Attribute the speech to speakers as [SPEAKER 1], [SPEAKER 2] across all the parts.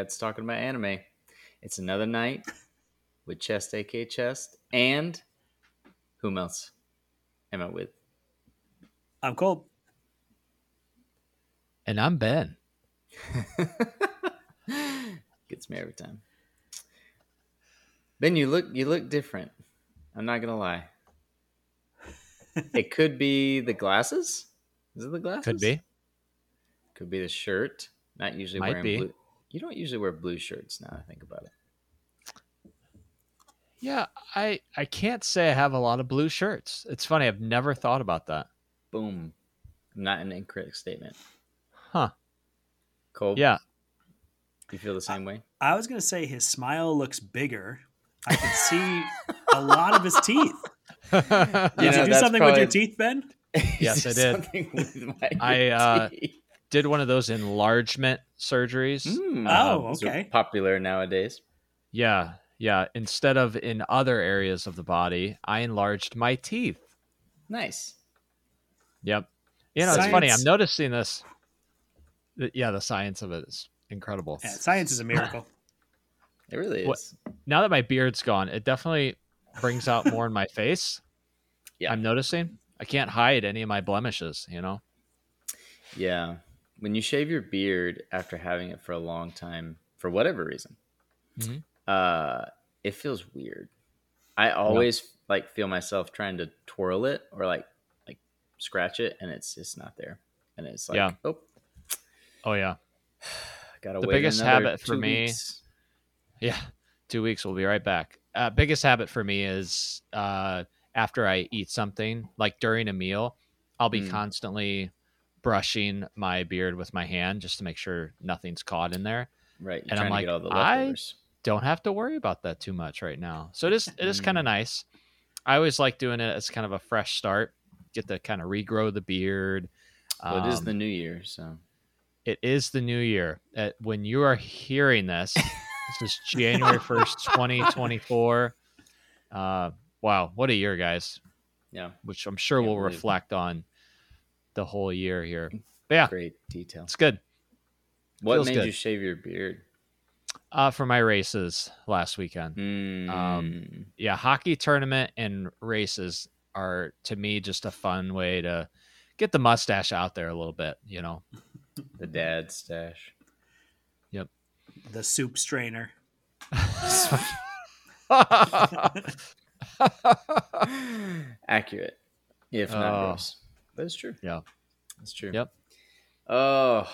[SPEAKER 1] Dads Talking About Anime. It's another night with Chest, aka Chest, and whom else am I with?
[SPEAKER 2] I'm cold.
[SPEAKER 3] And I'm Ben.
[SPEAKER 1] Gets me every time. Ben, you look you look different. I'm not gonna lie. it could be the glasses. Is it the glasses?
[SPEAKER 3] Could be.
[SPEAKER 1] Could be the shirt. Not usually
[SPEAKER 3] Might
[SPEAKER 1] wearing
[SPEAKER 3] be.
[SPEAKER 1] blue. You don't usually wear blue shirts now. I think about it.
[SPEAKER 3] Yeah, I I can't say I have a lot of blue shirts. It's funny. I've never thought about that.
[SPEAKER 1] Boom. Not an incorrect statement.
[SPEAKER 3] Huh.
[SPEAKER 1] Cole.
[SPEAKER 3] Yeah.
[SPEAKER 1] You feel the same way?
[SPEAKER 2] I was gonna say his smile looks bigger. I can see a lot of his teeth. Did
[SPEAKER 1] You
[SPEAKER 2] you, do
[SPEAKER 1] that's
[SPEAKER 2] something with your teeth, Ben?
[SPEAKER 3] Yes, I did.
[SPEAKER 1] with my
[SPEAKER 3] I, uh,
[SPEAKER 1] teeth?
[SPEAKER 3] Did one of those enlargement surgeries.
[SPEAKER 1] Mm,
[SPEAKER 2] Oh,
[SPEAKER 1] those are
[SPEAKER 2] okay.
[SPEAKER 1] Popular nowadays.
[SPEAKER 3] Yeah, yeah. Instead of in other areas of the body, I enlarged my teeth.
[SPEAKER 1] Nice.
[SPEAKER 3] Yep. You know, it's funny. I'm noticing this. Yeah, the science of it is incredible.
[SPEAKER 2] Yeah, science is a miracle.
[SPEAKER 1] It really is.
[SPEAKER 3] What- Now that my beard's gone, it definitely brings out more in my face.
[SPEAKER 1] Yeah.
[SPEAKER 3] I'm noticing. I can't hide any of my blemishes. You know.
[SPEAKER 1] Yeah. When you shave your beard after having it for a long time, for whatever reason,
[SPEAKER 3] Mhm.
[SPEAKER 1] uh, it feels weird. I always like feel myself trying to twirl it or like like scratch it, and it's just not there. And it's like,
[SPEAKER 3] Yeah.
[SPEAKER 1] oh,
[SPEAKER 3] Oh yeah.
[SPEAKER 1] Gotta
[SPEAKER 3] The
[SPEAKER 1] wait
[SPEAKER 3] biggest habit for me-
[SPEAKER 1] weeks.
[SPEAKER 3] Yeah, two weeks. We'll be right back. Uh, biggest habit for me is uh, after I eat something, like during a meal, I'll be
[SPEAKER 1] Mm.
[SPEAKER 3] constantly brushing my beard with my hand just to make sure nothing's caught in there.
[SPEAKER 1] Right. You're
[SPEAKER 3] And I'm like,
[SPEAKER 1] get all the
[SPEAKER 3] I- Don't have to worry about that too much right now. So it is it is kind of nice. I always like doing it as kind of a fresh start. Get to kind of regrow the beard.
[SPEAKER 1] Well, it is
[SPEAKER 3] Um,
[SPEAKER 1] the new year, so
[SPEAKER 3] it is the new year. Uh, when you are hearing this, this is January 1st, 2024. Uh, wow, what a year, guys,
[SPEAKER 1] yeah,
[SPEAKER 3] which I'm sure
[SPEAKER 1] Can't it.
[SPEAKER 3] reflect on the whole year here. But yeah,
[SPEAKER 1] great detail.
[SPEAKER 3] it's good.
[SPEAKER 1] What
[SPEAKER 3] feels
[SPEAKER 1] made
[SPEAKER 3] good.
[SPEAKER 1] you shave your beard?
[SPEAKER 3] Uh, for my races last weekend.
[SPEAKER 1] Mm,
[SPEAKER 3] Yeah, hockey tournament and races are, to me, just a fun way to get the mustache out there a little bit, you know?
[SPEAKER 1] the dad stash. Yep.
[SPEAKER 2] The soup strainer.
[SPEAKER 1] Accurate, if not
[SPEAKER 3] Oh.
[SPEAKER 1] gross, but it's true.
[SPEAKER 3] Yeah.
[SPEAKER 1] That's true.
[SPEAKER 3] Yep.
[SPEAKER 1] Oh,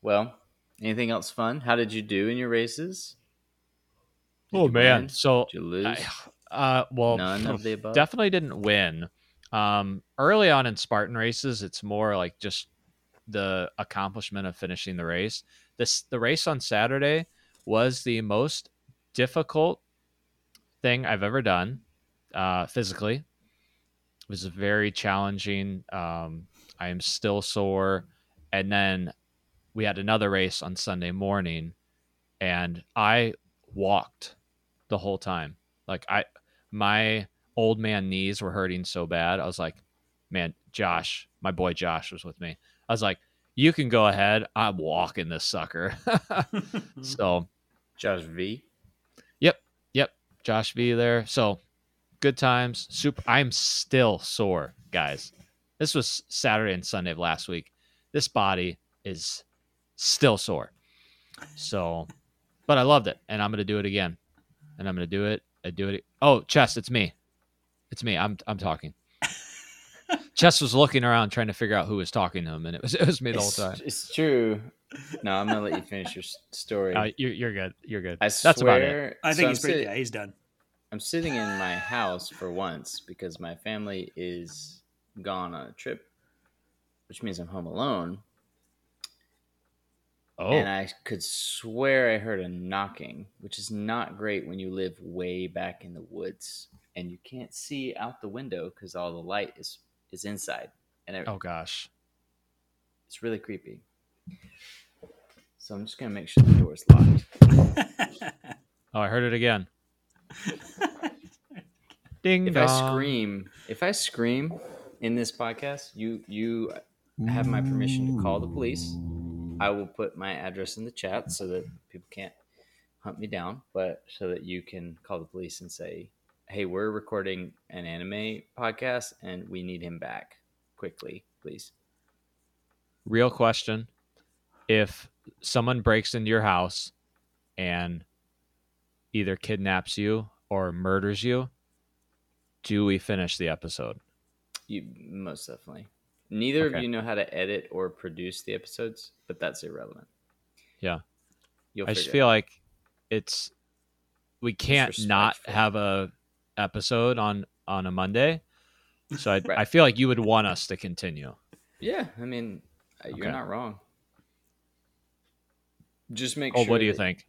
[SPEAKER 1] well. Anything else fun? How did you do in your races? Did
[SPEAKER 3] oh,
[SPEAKER 1] you
[SPEAKER 3] man.
[SPEAKER 1] win?
[SPEAKER 3] So,
[SPEAKER 1] Did you lose?
[SPEAKER 3] I, uh, well,
[SPEAKER 1] None of the above.
[SPEAKER 3] definitely didn't win. Um, early on in Spartan races, it's more like just the accomplishment of finishing the race. This the race on Saturday was the most difficult thing I've ever done uh, physically. It was very challenging. Um, I am still sore, and then we had another race on Sunday morning, and I walked the whole time. Like I, my old man knees were hurting so bad. I was like, man, Josh, my boy Josh was with me. I was like, you can go ahead. I'm walking this sucker. so,
[SPEAKER 1] Josh V.
[SPEAKER 3] yep, yep, Josh V there. So, good times. Super. I'm still sore, guys. This was Saturday and Sunday of last week. This body is still sore. So, but I loved it, and I'm gonna do it again, and I'm gonna do it. I do it. Oh, chest, it's me. It's me. I'm I'm talking. Chess was looking around trying to figure out who was talking to him, and it was it was me the whole time.
[SPEAKER 1] it's true. No, I'm gonna let you finish your story.
[SPEAKER 3] Uh, you're, you're good. You're good.
[SPEAKER 1] I
[SPEAKER 3] That's about it.
[SPEAKER 1] swear.
[SPEAKER 2] I think
[SPEAKER 1] I'm
[SPEAKER 2] he's pretty.
[SPEAKER 1] sit-
[SPEAKER 2] Yeah, he's done.
[SPEAKER 1] I'm sitting in my house for once because my family is gone on a trip, which means I'm home alone.
[SPEAKER 3] Oh,
[SPEAKER 1] And I could swear I heard a knocking, which is not great when you live way back in the woods and you can't see out the window because all the light is is inside, and it,
[SPEAKER 3] oh gosh.
[SPEAKER 1] it's really creepy. So I'm just gonna make sure the door is locked.
[SPEAKER 3] Oh, I heard it again. Ding
[SPEAKER 1] If I scream, if I scream in this podcast, you you have my permission to call the police. I will put my address in the chat so that people can't hunt me down, but so that you can call the police and say, "Hey, we're recording an anime podcast and we need him back quickly, please."
[SPEAKER 3] Real question: If someone breaks into your house and either kidnaps you or murders you, do we finish the episode?
[SPEAKER 1] You most definitely. Neither
[SPEAKER 3] Okay.
[SPEAKER 1] of you know how to edit or produce the episodes, but that's irrelevant.
[SPEAKER 3] Yeah.
[SPEAKER 1] You'll
[SPEAKER 3] I just
[SPEAKER 1] figure it
[SPEAKER 3] feel like it's we can't not have a episode on on a Monday. So I,
[SPEAKER 1] Right.
[SPEAKER 3] I feel like you would want us to continue.
[SPEAKER 1] Yeah, I mean, you're
[SPEAKER 3] Okay.
[SPEAKER 1] not wrong. Just make
[SPEAKER 3] Oh,
[SPEAKER 1] sure.
[SPEAKER 3] what do you think?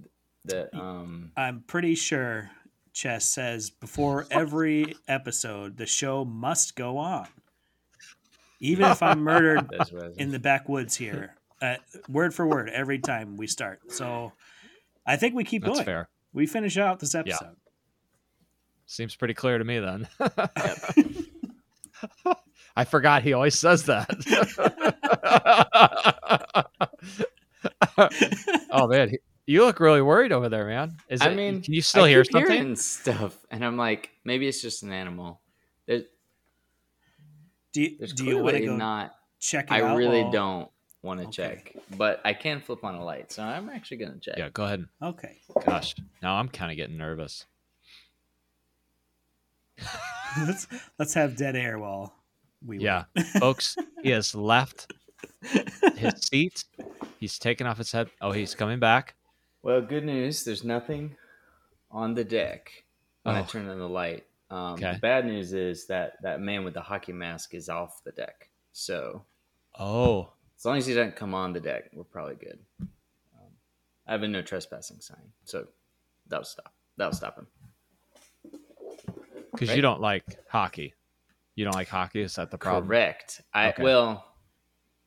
[SPEAKER 1] That um,
[SPEAKER 2] I'm pretty sure Chess says before every episode, the show must go on. Even if I'm murdered
[SPEAKER 1] that's what I was
[SPEAKER 2] in the backwoods here, uh, word for word, every time we start. So I think we keep
[SPEAKER 3] That's
[SPEAKER 2] going.
[SPEAKER 3] fair.
[SPEAKER 2] We finish out this episode.
[SPEAKER 3] Seems pretty clear to me then. I forgot he always says that. oh man, he- you look really worried over there, man. Is
[SPEAKER 1] I
[SPEAKER 3] it,
[SPEAKER 1] mean,
[SPEAKER 3] can you still
[SPEAKER 1] I
[SPEAKER 3] hear
[SPEAKER 1] keep
[SPEAKER 3] something?
[SPEAKER 1] hearing stuff, and I'm like, maybe it's just an animal. There,
[SPEAKER 2] Do you,
[SPEAKER 1] there's
[SPEAKER 2] do you want to go
[SPEAKER 1] not.
[SPEAKER 2] check it
[SPEAKER 1] I
[SPEAKER 2] out?
[SPEAKER 1] really
[SPEAKER 2] while-
[SPEAKER 1] don't want to
[SPEAKER 2] Okay.
[SPEAKER 1] check, but I can flip on a light, so I'm actually gonna check.
[SPEAKER 3] Yeah, go ahead.
[SPEAKER 2] Okay.
[SPEAKER 3] Gosh, now I'm kind of getting nervous.
[SPEAKER 2] let's let's have dead air while we
[SPEAKER 3] Yeah, folks, he has left his seat. He's taken off his head. Oh, he's coming back.
[SPEAKER 1] Well, good news. There's nothing on the deck when I
[SPEAKER 3] Oh.
[SPEAKER 1] turn on the light. Um,
[SPEAKER 3] Okay.
[SPEAKER 1] The bad news is that that man with the hockey mask is off the deck. So
[SPEAKER 3] Oh,
[SPEAKER 1] as long as he doesn't come on the deck, we're probably good. Um, I have a no trespassing sign, so that'll stop. That'll stop him.
[SPEAKER 3] because
[SPEAKER 1] Right.
[SPEAKER 3] you don't like hockey. You don't like hockey. Is that the problem?
[SPEAKER 1] Correct. I
[SPEAKER 3] Okay.
[SPEAKER 1] well,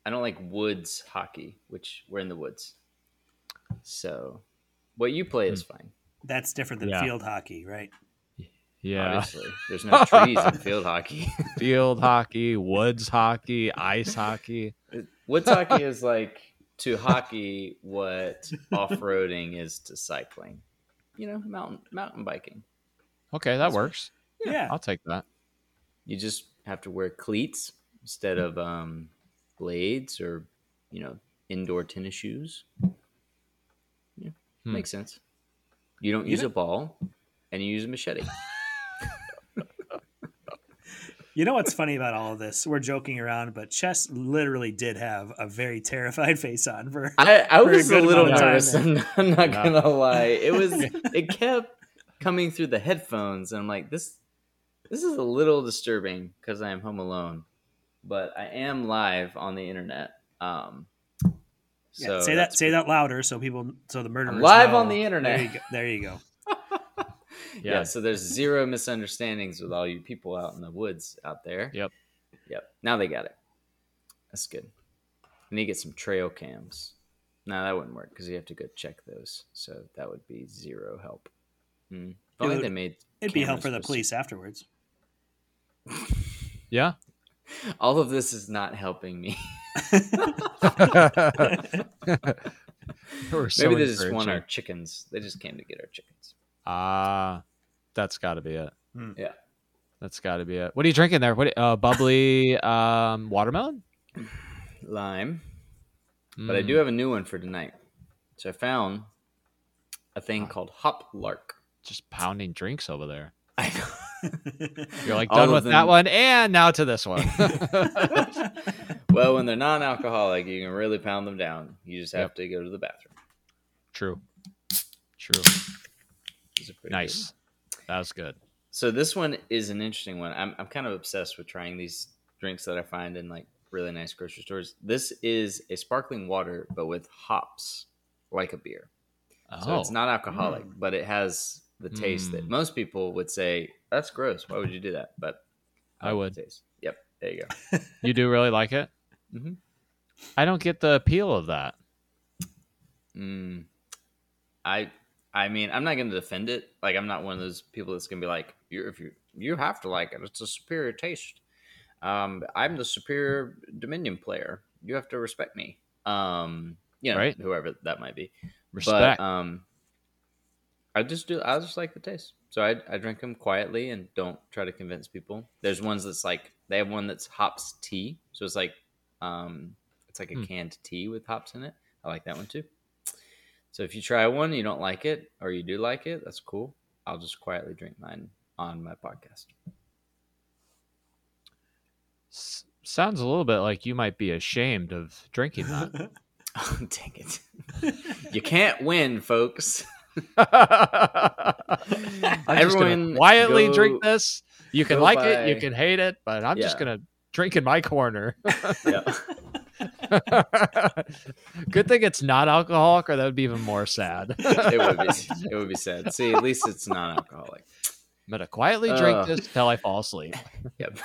[SPEAKER 1] I don't like woods hockey, which we're in the woods. So what you play is fine.
[SPEAKER 2] That's different than
[SPEAKER 3] Yeah.
[SPEAKER 2] field hockey, right?
[SPEAKER 3] Yeah,
[SPEAKER 1] Obviously, there's no trees in field hockey.
[SPEAKER 3] field hockey, woods hockey, ice hockey.
[SPEAKER 1] Woods hockey is like to hockey what off-roading is to cycling. You know, mountain mountain biking.
[SPEAKER 3] Okay, that works.
[SPEAKER 2] Yeah.
[SPEAKER 3] I'll take that.
[SPEAKER 1] You just have to wear cleats instead of um, blades or you know indoor tennis shoes.
[SPEAKER 3] Hmm.
[SPEAKER 1] makes sense. You don't
[SPEAKER 2] You
[SPEAKER 1] use
[SPEAKER 2] know-
[SPEAKER 1] a ball, and you use a machete.
[SPEAKER 2] You know what's funny about all of this? We're joking around, but Chess literally did have a very terrified face on for
[SPEAKER 1] I, I
[SPEAKER 2] For
[SPEAKER 1] was a,
[SPEAKER 2] good
[SPEAKER 1] little
[SPEAKER 2] amount of time
[SPEAKER 1] nervous. I'm not, I'm not gonna lie. It was. It kept coming through the headphones, and I'm like, this. This is a little disturbing because I am home alone, but I am live on the internet. Um,
[SPEAKER 2] Yeah,
[SPEAKER 1] so
[SPEAKER 2] say that say that louder so people so the murderers
[SPEAKER 1] live
[SPEAKER 2] know.
[SPEAKER 1] on the internet.
[SPEAKER 2] There you go. There you go.
[SPEAKER 1] Yeah.
[SPEAKER 3] Yeah.
[SPEAKER 1] So there's zero misunderstandings with all you people out in the woods out there.
[SPEAKER 3] Yep.
[SPEAKER 1] Yep. Now they got it. That's good. I need to get some trail cams. No, that wouldn't work because you have to go check those. So that would be zero help. Hmm, if only
[SPEAKER 2] would-
[SPEAKER 1] they made.
[SPEAKER 2] It'd be help for the police afterwards.
[SPEAKER 3] Yeah.
[SPEAKER 1] All of this is not helping me.
[SPEAKER 3] We're so
[SPEAKER 1] Maybe they just want
[SPEAKER 3] encouraging.
[SPEAKER 1] our chickens. They just came to get our chickens.
[SPEAKER 3] Ah, that's got to be it.
[SPEAKER 1] Yeah.
[SPEAKER 3] That's got to be it. What are you drinking there? What uh, bubbly um, watermelon?
[SPEAKER 1] Lime. But I
[SPEAKER 3] Mm.
[SPEAKER 1] do have a new one for tonight. So I found a thing
[SPEAKER 3] Ah.
[SPEAKER 1] called Hop Lark.
[SPEAKER 3] just pounding drinks over there.
[SPEAKER 1] I know.
[SPEAKER 3] You're like done with that one, and now to this one.
[SPEAKER 1] well, when they're non-alcoholic, you can really pound them down. You just have
[SPEAKER 3] Yep.
[SPEAKER 1] to go to the bathroom.
[SPEAKER 3] True. True. Nice. That was good.
[SPEAKER 1] So this one is an interesting one. I'm I'm kind of obsessed with trying these drinks that I find in like really nice grocery stores. This is a sparkling water, but with hops, like a beer.
[SPEAKER 3] Oh,
[SPEAKER 1] So it's not alcoholic,
[SPEAKER 2] Mm.
[SPEAKER 1] but it has the taste that
[SPEAKER 3] Mm.
[SPEAKER 1] most people would say that's gross. Why would you do that? But
[SPEAKER 3] I would.
[SPEAKER 1] Taste. Yep. There you go.
[SPEAKER 3] you do really like it.
[SPEAKER 1] Mhm.
[SPEAKER 3] I don't get the appeal of that.
[SPEAKER 1] Mm, I I mean, I'm not going to defend it. Like, I'm not one of those people that's going to be like, you if you you have to like it. It's a superior taste. Um, I'm the superior Dominion player. You have to respect me. Um, you know,
[SPEAKER 3] Right.
[SPEAKER 1] whoever that might be.
[SPEAKER 3] Respect.
[SPEAKER 1] But um, I just do. I just like the taste, so I I drink them quietly and don't try to convince people. There's ones that's like they have one that's hops tea, so it's like um, it's like a
[SPEAKER 3] Hmm.
[SPEAKER 1] canned tea with hops in it. I like that one too. So if you try one, you don't like it, or you do like it, that's cool. I'll just quietly drink mine on my podcast.
[SPEAKER 3] S- sounds a little bit like you might be ashamed of drinking that.
[SPEAKER 1] Oh, dang it! you can't win, folks.
[SPEAKER 3] I'm just gonna
[SPEAKER 1] Everyone
[SPEAKER 3] quietly
[SPEAKER 1] go-
[SPEAKER 3] drink this. You can like it, you can hate it, but I'm just gonna drink in my corner.
[SPEAKER 1] Yeah.
[SPEAKER 3] Good thing it's not alcoholic, or that would be even more sad.
[SPEAKER 1] it would be. It would be sad. See, at least it's non-alcoholic.
[SPEAKER 3] I'm gonna quietly drink
[SPEAKER 1] Ugh.
[SPEAKER 3] this till I fall asleep.
[SPEAKER 1] Yep,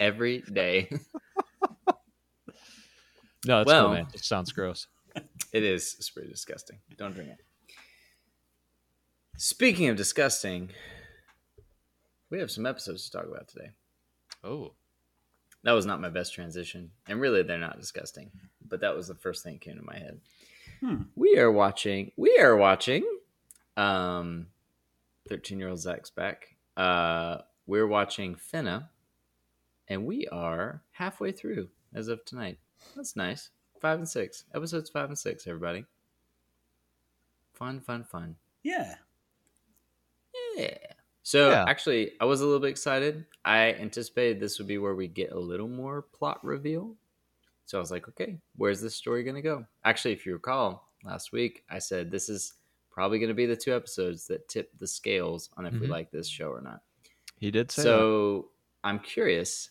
[SPEAKER 1] every day.
[SPEAKER 3] No, it's
[SPEAKER 1] Well-
[SPEAKER 3] cool, man. It sounds gross.
[SPEAKER 1] It is. It's pretty disgusting. Don't drink it. Speaking of disgusting, we have some episodes to talk about today.
[SPEAKER 3] Oh,
[SPEAKER 1] That was not my best transition, and really, they're not disgusting. But that was the first thing that came to my head.
[SPEAKER 2] Hmm.
[SPEAKER 1] We are watching. We are watching. Um, thirteen-year-old Zach's back. Uh, we're watching Fena, and we are halfway through as of tonight. That's nice. Five and six episodes. Five and six. Everybody. Fun, fun, fun.
[SPEAKER 2] yeah.
[SPEAKER 1] Yeah. So
[SPEAKER 3] Yeah.
[SPEAKER 1] actually, I was a little bit excited. I anticipated this would be where we get a little more plot reveal. So I was like, okay, where's this story going to go? Actually, if you recall, last week I said this is probably going to be the two episodes that tip the scales on if we
[SPEAKER 3] Mhm.
[SPEAKER 1] like this show or not.
[SPEAKER 3] he did say that.
[SPEAKER 1] So I'm curious,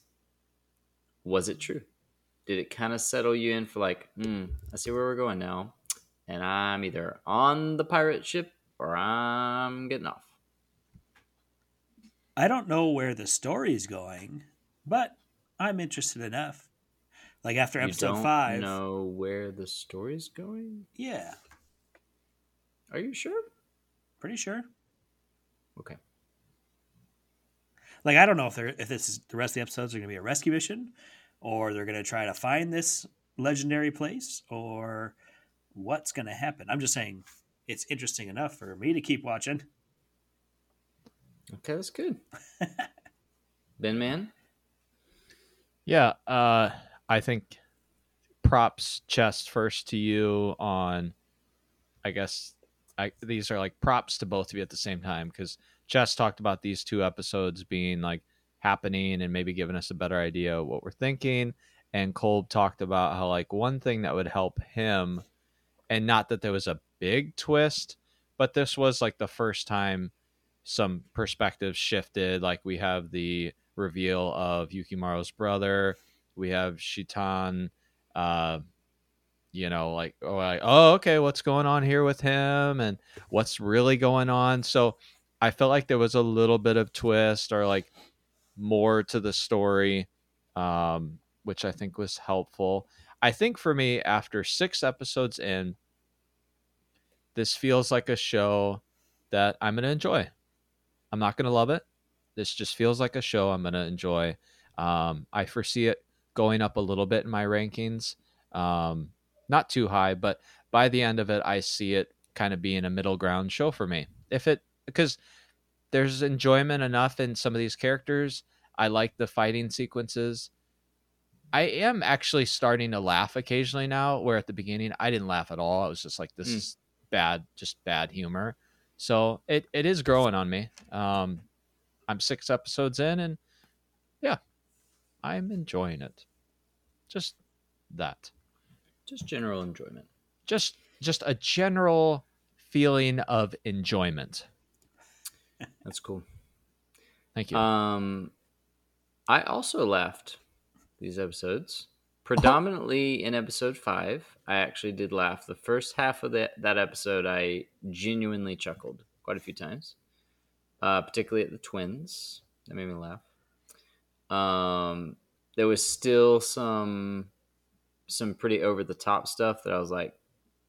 [SPEAKER 1] was it true? Did it kind of settle you in for like, hmm, I see where we're going now, and I'm either on the pirate ship or I'm getting off.
[SPEAKER 2] I don't know where the story is going, but I'm interested enough. Like after
[SPEAKER 1] You
[SPEAKER 2] episode
[SPEAKER 1] don't
[SPEAKER 2] five.
[SPEAKER 1] know where the story's going?
[SPEAKER 2] Yeah,
[SPEAKER 1] Are you sure?
[SPEAKER 2] pretty sure.
[SPEAKER 1] Okay.
[SPEAKER 2] Like I don't know if they're if this is the rest of the episodes are going to be a rescue mission, or they're going to try to find this legendary place, or what's going to happen. I'm just saying it's interesting enough for me to keep watching.
[SPEAKER 1] Okay, that's good. ben Man?
[SPEAKER 3] Yeah, uh, I think props Chess first to you on. I guess I, these are like props to both of you at the same time because Chess talked about these two episodes being like happening and maybe giving us a better idea of what we're thinking. And Kolb talked about how like one thing that would help him, and not that there was a big twist, but this was like the first time some perspectives shifted. Like we have the reveal of Yukimaru's brother. We have Shitan, uh, you know, like oh, like, oh, okay, what's going on here with him, and what's really going on. So I felt like there was a little bit of twist or like more to the story, um, which I think was helpful. I think for me, after six episodes in, this feels like a show that I'm gonna enjoy. I'm not gonna love it. This just feels like a show I'm gonna enjoy. Um, I foresee it going up a little bit in my rankings, um, not too high, but by the end of it, I see it kind of being a middle ground show for me. If it because there's enjoyment enough in some of these characters. I like the fighting sequences. I am actually starting to laugh occasionally now, where at the beginning I didn't laugh at all. I was just like, this
[SPEAKER 1] Mm.
[SPEAKER 3] is bad, just bad humor. So it, it is growing on me. Um, I'm six episodes in, and yeah, I'm enjoying it. Just that.
[SPEAKER 1] Just general enjoyment.
[SPEAKER 3] Just just a general feeling of enjoyment.
[SPEAKER 1] That's cool.
[SPEAKER 3] Thank you.
[SPEAKER 1] Um, I also laughed these episodes. Predominantly in episode five, I actually did laugh. The first half of that that episode, I genuinely chuckled quite a few times, uh, particularly at the twins. That made me laugh. Um, there was still some some pretty over the top stuff that I was like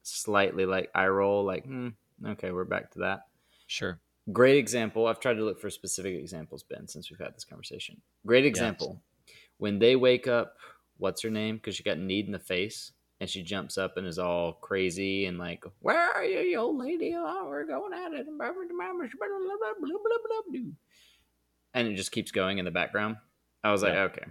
[SPEAKER 1] slightly like eye roll, like hmm, okay, we're back to that
[SPEAKER 3] sure.
[SPEAKER 1] great example i've tried to look for specific examples ben since we've had this conversation great example when they wake up what's her name because she got kneed in the face and she jumps up and is all crazy and like, "Where are you, you old lady? Oh, we're going at it." And it just keeps going in the background. I was like,
[SPEAKER 3] Yeah.
[SPEAKER 1] okay,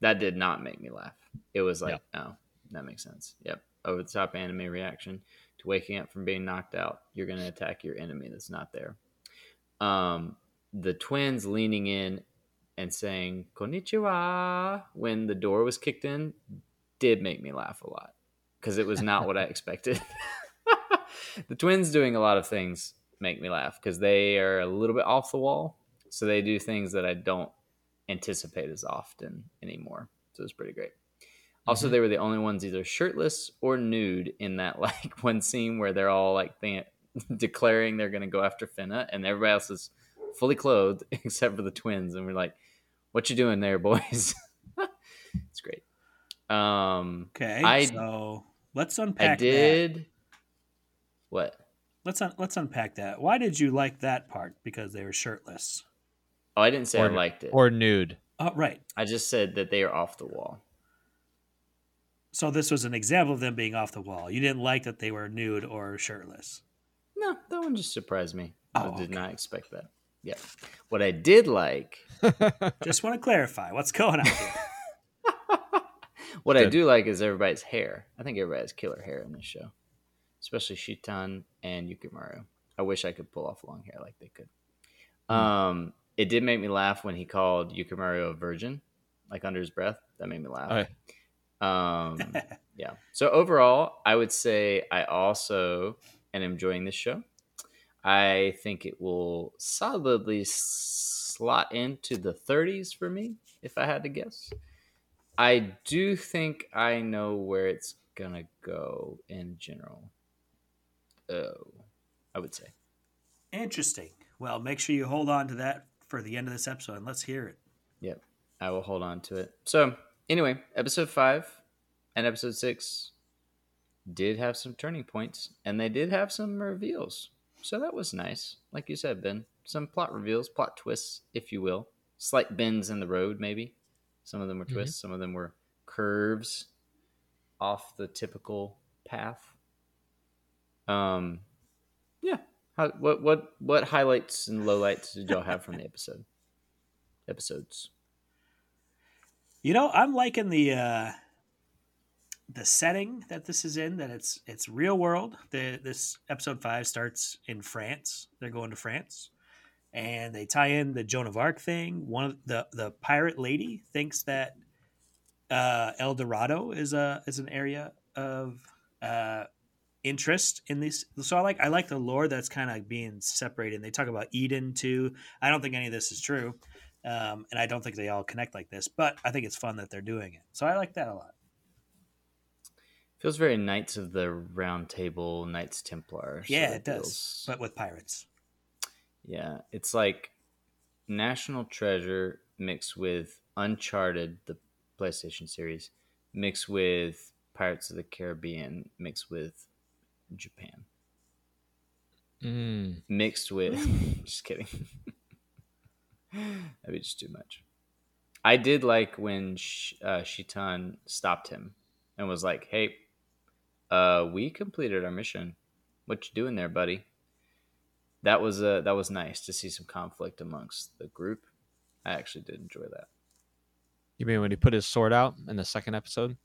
[SPEAKER 1] that did not make me laugh. It was like, oh, that makes sense. Yep, over the top anime reaction to waking up from being knocked out. You're gonna attack your enemy that's not there. Um, the twins leaning in and saying "konnichiwa" when the door was kicked in did make me laugh a lot because it was not what I expected. the twins doing a lot of things make me laugh because they are a little bit off the wall, so they do things that I don't anticipate as often anymore. So it's pretty great. Also,
[SPEAKER 3] Mhm.
[SPEAKER 1] they were the only ones either shirtless or nude in that like one scene where they're all like think, declaring they're going to go after Fena, and everybody else is fully clothed except for the twins, and we're like, "What you doing there, boys?" it's great. Um,
[SPEAKER 2] Okay,
[SPEAKER 1] I-
[SPEAKER 2] so let's
[SPEAKER 1] I
[SPEAKER 2] unpack that.
[SPEAKER 1] did. What?
[SPEAKER 2] Let's un- let's unpack that. Why did you like that part? Because they were shirtless.
[SPEAKER 1] Oh, I didn't say
[SPEAKER 3] Or-
[SPEAKER 1] I liked it.
[SPEAKER 3] Or nude.
[SPEAKER 2] Oh, right.
[SPEAKER 1] I just said that they are off the wall.
[SPEAKER 2] So this was an example of them being off the wall. You didn't like that they were nude or shirtless.
[SPEAKER 1] No, that one just surprised me.
[SPEAKER 2] Oh,
[SPEAKER 1] I did
[SPEAKER 2] okay.
[SPEAKER 1] not expect that. Yeah. What I did like,
[SPEAKER 2] Just want to clarify what's going on here.
[SPEAKER 1] what I do like is everybody's hair. I think everybody has killer hair in this show, especially Shitan and Yukimaru. I wish I could pull off long hair like they could.
[SPEAKER 3] Hmm.
[SPEAKER 1] Um, it did make me laugh when he called Yukimaru a virgin, like under his breath. That made me laugh.
[SPEAKER 3] Okay.
[SPEAKER 1] Um, yeah. So overall, I would say I also am enjoying this show. I think it will solidly slot into the 30s for me, if I had to guess. I do think I know where it's gonna go in general. Oh, I would say.
[SPEAKER 2] Interesting. Well, make sure you hold on to that for the end of this episode and let's hear it.
[SPEAKER 1] Yep, I will hold on to it. So, anyway, episode five and episode six did have some turning points, and they did have some reveals. So that was nice, like you said, Ben. Some plot reveals, plot twists, if you will. Slight bends in the road, maybe. Some of them were
[SPEAKER 3] Mhm.
[SPEAKER 1] twists, some of them were curves off the typical path. Um, yeah. How, what what what highlights and lowlights did y'all have from the episode? Episodes.
[SPEAKER 2] You know, I'm liking the uh the setting that this is in. That it's it's real world. The this episode five starts in France. They're going to France, and they tie in the Joan of Arc thing. One of the the pirate lady thinks that uh, El Dorado is a is an area of uh, interest in these. So I like I like the lore that's kind of being separated. And they talk about Eden too. I don't think any of this is true. Um, and I don't think they all connect like this, but I think it's fun that they're doing it. So I like that a lot.
[SPEAKER 1] Feels very Knights of the Round Table, Knights Templar.
[SPEAKER 2] Yeah,
[SPEAKER 1] of
[SPEAKER 2] it does,
[SPEAKER 1] feels.
[SPEAKER 2] but with pirates.
[SPEAKER 1] yeah, it's like National Treasure mixed with Uncharted, the PlayStation series, mixed with Pirates of the Caribbean, mixed with Japan,
[SPEAKER 3] Mm.
[SPEAKER 1] mixed with. just kidding. That'd be just too much. I did like when Sh- uh, Shitan stopped him and was like, "Hey, uh, we completed our mission. What you doing there, buddy?" That was uh, that was nice to see some conflict amongst the group. I actually did enjoy that.
[SPEAKER 3] You mean when he put his sword out in the second episode?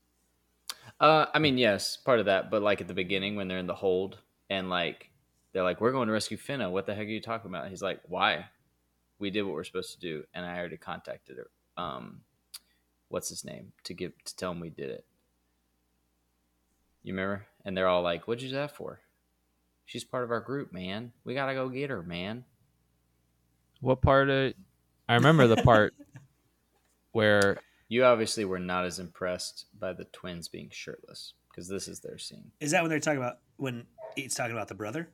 [SPEAKER 1] Uh, I mean, yes, part of that, but like at the beginning when they're in the hold and like they're like, "We're going to rescue Fena." What the heck are you talking about? He's like, "Why? We did what we're supposed to do, and I already contacted her. Um, what's his name to give to tell him we did it." You remember? And they're all like, "What'd you do that for?" She's part of our group, man. We gotta go get her, man.
[SPEAKER 3] What part of? I remember the part where
[SPEAKER 1] You obviously were not as impressed by the twins being shirtless because this is their scene.
[SPEAKER 2] Is that when they're talking about when he's talking about the brother?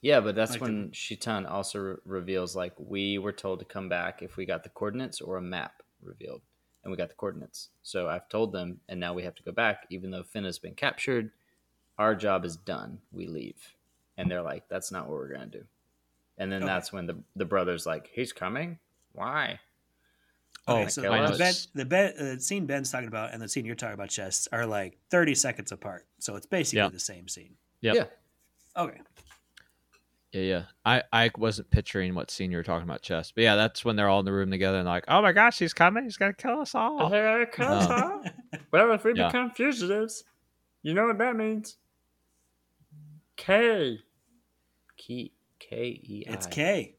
[SPEAKER 1] Yeah, but that's
[SPEAKER 2] Like
[SPEAKER 1] when Shitan also re- reveals like we were told to come back if we got the coordinates or a map revealed, and we got the coordinates. So I've told them, and now we have to go back, even though Finn has been captured. Our job is done. We leave, and they're like, "That's not what we're gonna do." And then
[SPEAKER 2] Okay.
[SPEAKER 1] that's when the the brother's like, "He's coming. Why?"
[SPEAKER 2] Okay,
[SPEAKER 3] Oh,
[SPEAKER 2] so the, ben, the, ben, uh, the scene Ben's talking about and the scene you're talking about, Chess, are like 30 seconds apart. So it's basically
[SPEAKER 3] Yeah.
[SPEAKER 2] the same scene.
[SPEAKER 3] Yep.
[SPEAKER 1] Yeah.
[SPEAKER 2] Okay.
[SPEAKER 3] Yeah, yeah. I, I wasn't picturing what scene you were talking about, Chess. But yeah, that's when they're all in the room together and like, oh my gosh, he's coming. He's going to kill us all. Oh.
[SPEAKER 1] Well, if we
[SPEAKER 3] Yeah.
[SPEAKER 1] become fugitives, you know what that means. K. Key. K E I.
[SPEAKER 2] It's K.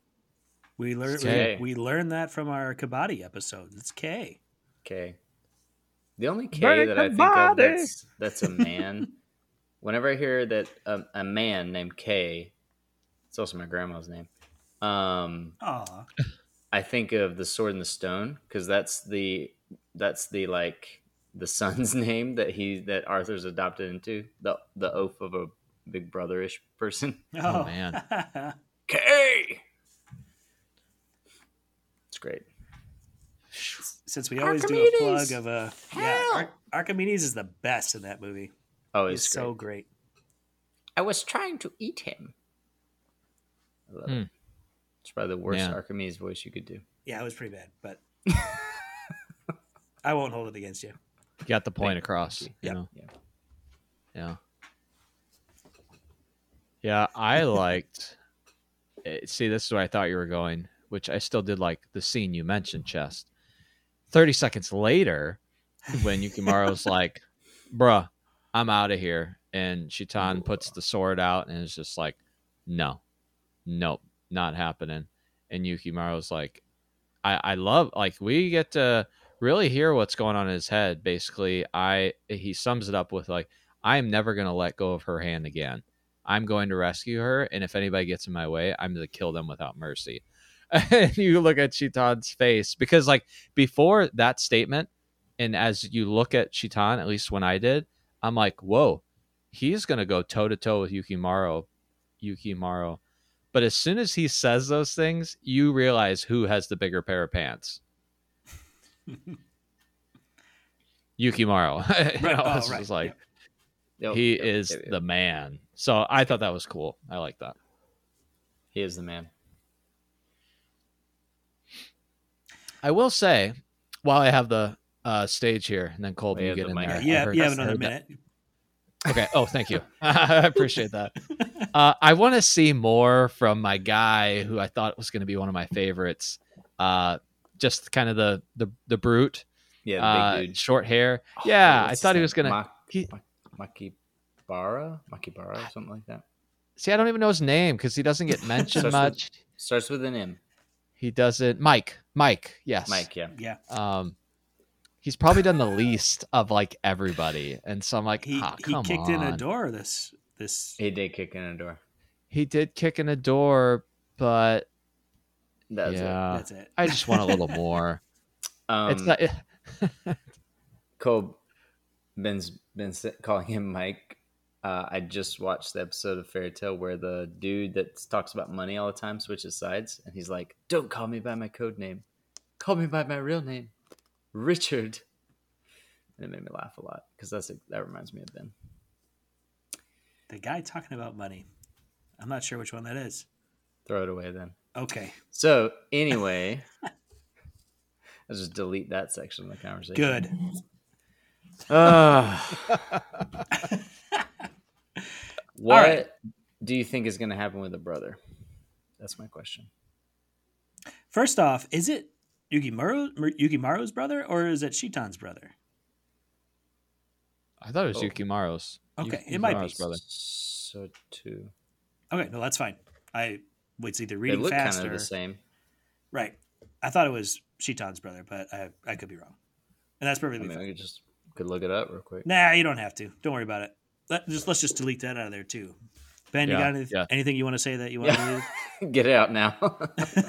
[SPEAKER 2] We learned
[SPEAKER 1] It's K.
[SPEAKER 2] we, we learned that from our Kabaddi episode. It's K.
[SPEAKER 1] K. The only K
[SPEAKER 3] Burning
[SPEAKER 1] that I
[SPEAKER 3] the
[SPEAKER 1] think of that's that's a man. whenever I hear that um, a man named K, it's also my grandma's name. Um,
[SPEAKER 2] Aw.
[SPEAKER 1] I think of the Sword and the Stone because that's the that's the like the son's name that he that Arthur's adopted into the the oath of a big brotherish person.
[SPEAKER 3] Oh, man.
[SPEAKER 1] K. It's great.
[SPEAKER 2] Since we always do a plug of a yeah, Ar- Archimedes is the best in that movie.
[SPEAKER 1] Oh,
[SPEAKER 2] He's
[SPEAKER 1] it's
[SPEAKER 2] so
[SPEAKER 1] great.
[SPEAKER 2] great.
[SPEAKER 1] I was trying to eat him. I love
[SPEAKER 3] Hmm.
[SPEAKER 1] it. It's probably the worst
[SPEAKER 3] Yeah.
[SPEAKER 1] Archimedes voice you could do.
[SPEAKER 2] Yeah, it was pretty bad, but I won't hold it against you.
[SPEAKER 3] You got the point
[SPEAKER 1] Thank-
[SPEAKER 3] across.
[SPEAKER 1] thank
[SPEAKER 3] You
[SPEAKER 2] Yep.
[SPEAKER 3] know?
[SPEAKER 1] Yeah.
[SPEAKER 3] Yeah. Yeah, I liked. eh, See, this is where I thought you were going, which I still did like the scene you mentioned, Chess. 30 seconds later, when Yukimaru's like, bruh, I'm out of here. And Shitan puts the sword out and is just like, no, nope, not happening. And Yukimaru's like, I, I love, like, we get to really hear what's going on in his head. Basically, I, he sums it up with, like, I am never to let go of her hand again. I'm going to rescue her. And if anybody gets in my way, I'm to kill them without mercy. and you look at Shitan's face because, like, before that statement, and as you look at Shitan, at least when I did, I'm like, whoa, he's gonna go toe to toe with Yukimaru, Yukimaru. But as soon as he says those things, you realize who has the bigger pair of pants. Yukimaru. You
[SPEAKER 2] Right.
[SPEAKER 3] know,
[SPEAKER 2] Oh,
[SPEAKER 3] it's
[SPEAKER 2] right.
[SPEAKER 3] just like
[SPEAKER 1] Yep,
[SPEAKER 3] he
[SPEAKER 1] yep,
[SPEAKER 3] is
[SPEAKER 1] yep, yep.
[SPEAKER 3] the man. So I thought that was cool. I like that.
[SPEAKER 1] He is the man.
[SPEAKER 3] I will say, while I have the uh, stage here, and then Colby, you get
[SPEAKER 1] the
[SPEAKER 3] in
[SPEAKER 1] mic.
[SPEAKER 3] there.
[SPEAKER 2] Yeah,
[SPEAKER 3] I
[SPEAKER 2] you, have another
[SPEAKER 3] minute. that.
[SPEAKER 2] Minute.
[SPEAKER 3] Okay. Oh, thank you. I appreciate that. Uh, I want to see more from my guy, who I thought was going to be one of my favorites. Uh, just kind of the the the brute,
[SPEAKER 1] Yeah, the
[SPEAKER 3] uh,
[SPEAKER 1] big dude.
[SPEAKER 3] short hair.
[SPEAKER 1] Oh,
[SPEAKER 3] Yeah, I thought he was gonna.
[SPEAKER 1] Ma-
[SPEAKER 3] he-
[SPEAKER 1] Ma- Makibara, Makibara, something like that.
[SPEAKER 3] See, I don't even know his name because he doesn't get mentioned
[SPEAKER 1] Starts with-
[SPEAKER 3] much.
[SPEAKER 1] Starts with an M.
[SPEAKER 3] He doesn't. Mike. Mike. Yes.
[SPEAKER 1] Mike. Yeah.
[SPEAKER 2] Yeah.
[SPEAKER 3] Um, he's probably done the least of like everybody, and so I'm like,
[SPEAKER 2] He
[SPEAKER 3] ah,
[SPEAKER 2] he
[SPEAKER 3] come
[SPEAKER 2] kicked in a door this this
[SPEAKER 1] He did kick in a door.
[SPEAKER 3] He did kick in a door, but
[SPEAKER 1] That's
[SPEAKER 3] yeah,
[SPEAKER 2] that's it.
[SPEAKER 3] I just want a little more.
[SPEAKER 1] it. Um,
[SPEAKER 3] it's not.
[SPEAKER 1] Cole, Ben's been calling him Mike. Uh, I just watched the episode of Fairy Tail where the dude that talks about money all the time switches sides, and he's like, "Don't call me by my code name, call me by my real name, Richard." And it made me laugh a lot because that's a, that reminds me of Ben.
[SPEAKER 2] The guy talking about money. I'm not sure which one that is.
[SPEAKER 1] Throw it away then.
[SPEAKER 2] Okay.
[SPEAKER 1] So anyway, I'll just delete that section of the conversation.
[SPEAKER 2] Good.
[SPEAKER 1] Uh, what
[SPEAKER 2] right.
[SPEAKER 1] do you think is going to happen with the brother? That's my question.
[SPEAKER 2] First off, is it Yukimaru Yukimaru's brother or is it Shitan's brother?
[SPEAKER 3] I thought it was
[SPEAKER 1] Oh.
[SPEAKER 3] Yukimaru's.
[SPEAKER 2] Okay,
[SPEAKER 3] Yuki-
[SPEAKER 2] it might be.
[SPEAKER 3] Yukimaru's brother.
[SPEAKER 1] So too.
[SPEAKER 2] Okay, no, that's fine. I was either
[SPEAKER 1] They
[SPEAKER 2] reading
[SPEAKER 1] look
[SPEAKER 2] fast
[SPEAKER 1] kind of
[SPEAKER 2] or
[SPEAKER 1] the same.
[SPEAKER 2] right. I thought it was Shitan's brother, but I I could be wrong, and that's
[SPEAKER 1] I
[SPEAKER 2] perfectly
[SPEAKER 1] mean,
[SPEAKER 2] fine.
[SPEAKER 1] I could just could look it up real quick.
[SPEAKER 2] Nah, you don't have to. Don't worry about it. Let, just let's just delete that out of there too. Ben, you got any,
[SPEAKER 3] yeah.
[SPEAKER 2] anything you want to say that you want
[SPEAKER 1] Yeah.
[SPEAKER 2] to
[SPEAKER 1] Get it out now.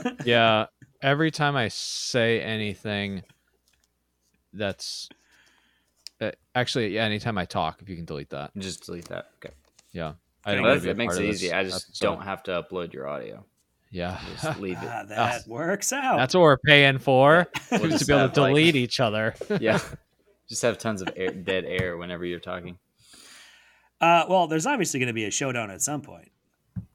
[SPEAKER 3] Yeah. Every time I say anything, that's uh, actually yeah. Anytime I talk, if you can delete that,
[SPEAKER 1] just delete that. Okay.
[SPEAKER 3] yeah. I
[SPEAKER 2] Okay.
[SPEAKER 3] don't
[SPEAKER 1] Well,
[SPEAKER 3] want
[SPEAKER 1] that,
[SPEAKER 3] to be a
[SPEAKER 1] that makes it easy. I just
[SPEAKER 3] episode.
[SPEAKER 1] don't have to upload your audio.
[SPEAKER 3] Yeah.
[SPEAKER 1] Just leave it.
[SPEAKER 2] ah, that works out.
[SPEAKER 3] That's what we're paying for.
[SPEAKER 1] We'll
[SPEAKER 3] to be able
[SPEAKER 1] have,
[SPEAKER 3] to
[SPEAKER 1] like-
[SPEAKER 3] delete each other.
[SPEAKER 1] yeah. Just have tons of air, dead air whenever you're talking.
[SPEAKER 2] Uh, well, there's obviously going to be a showdown at some point.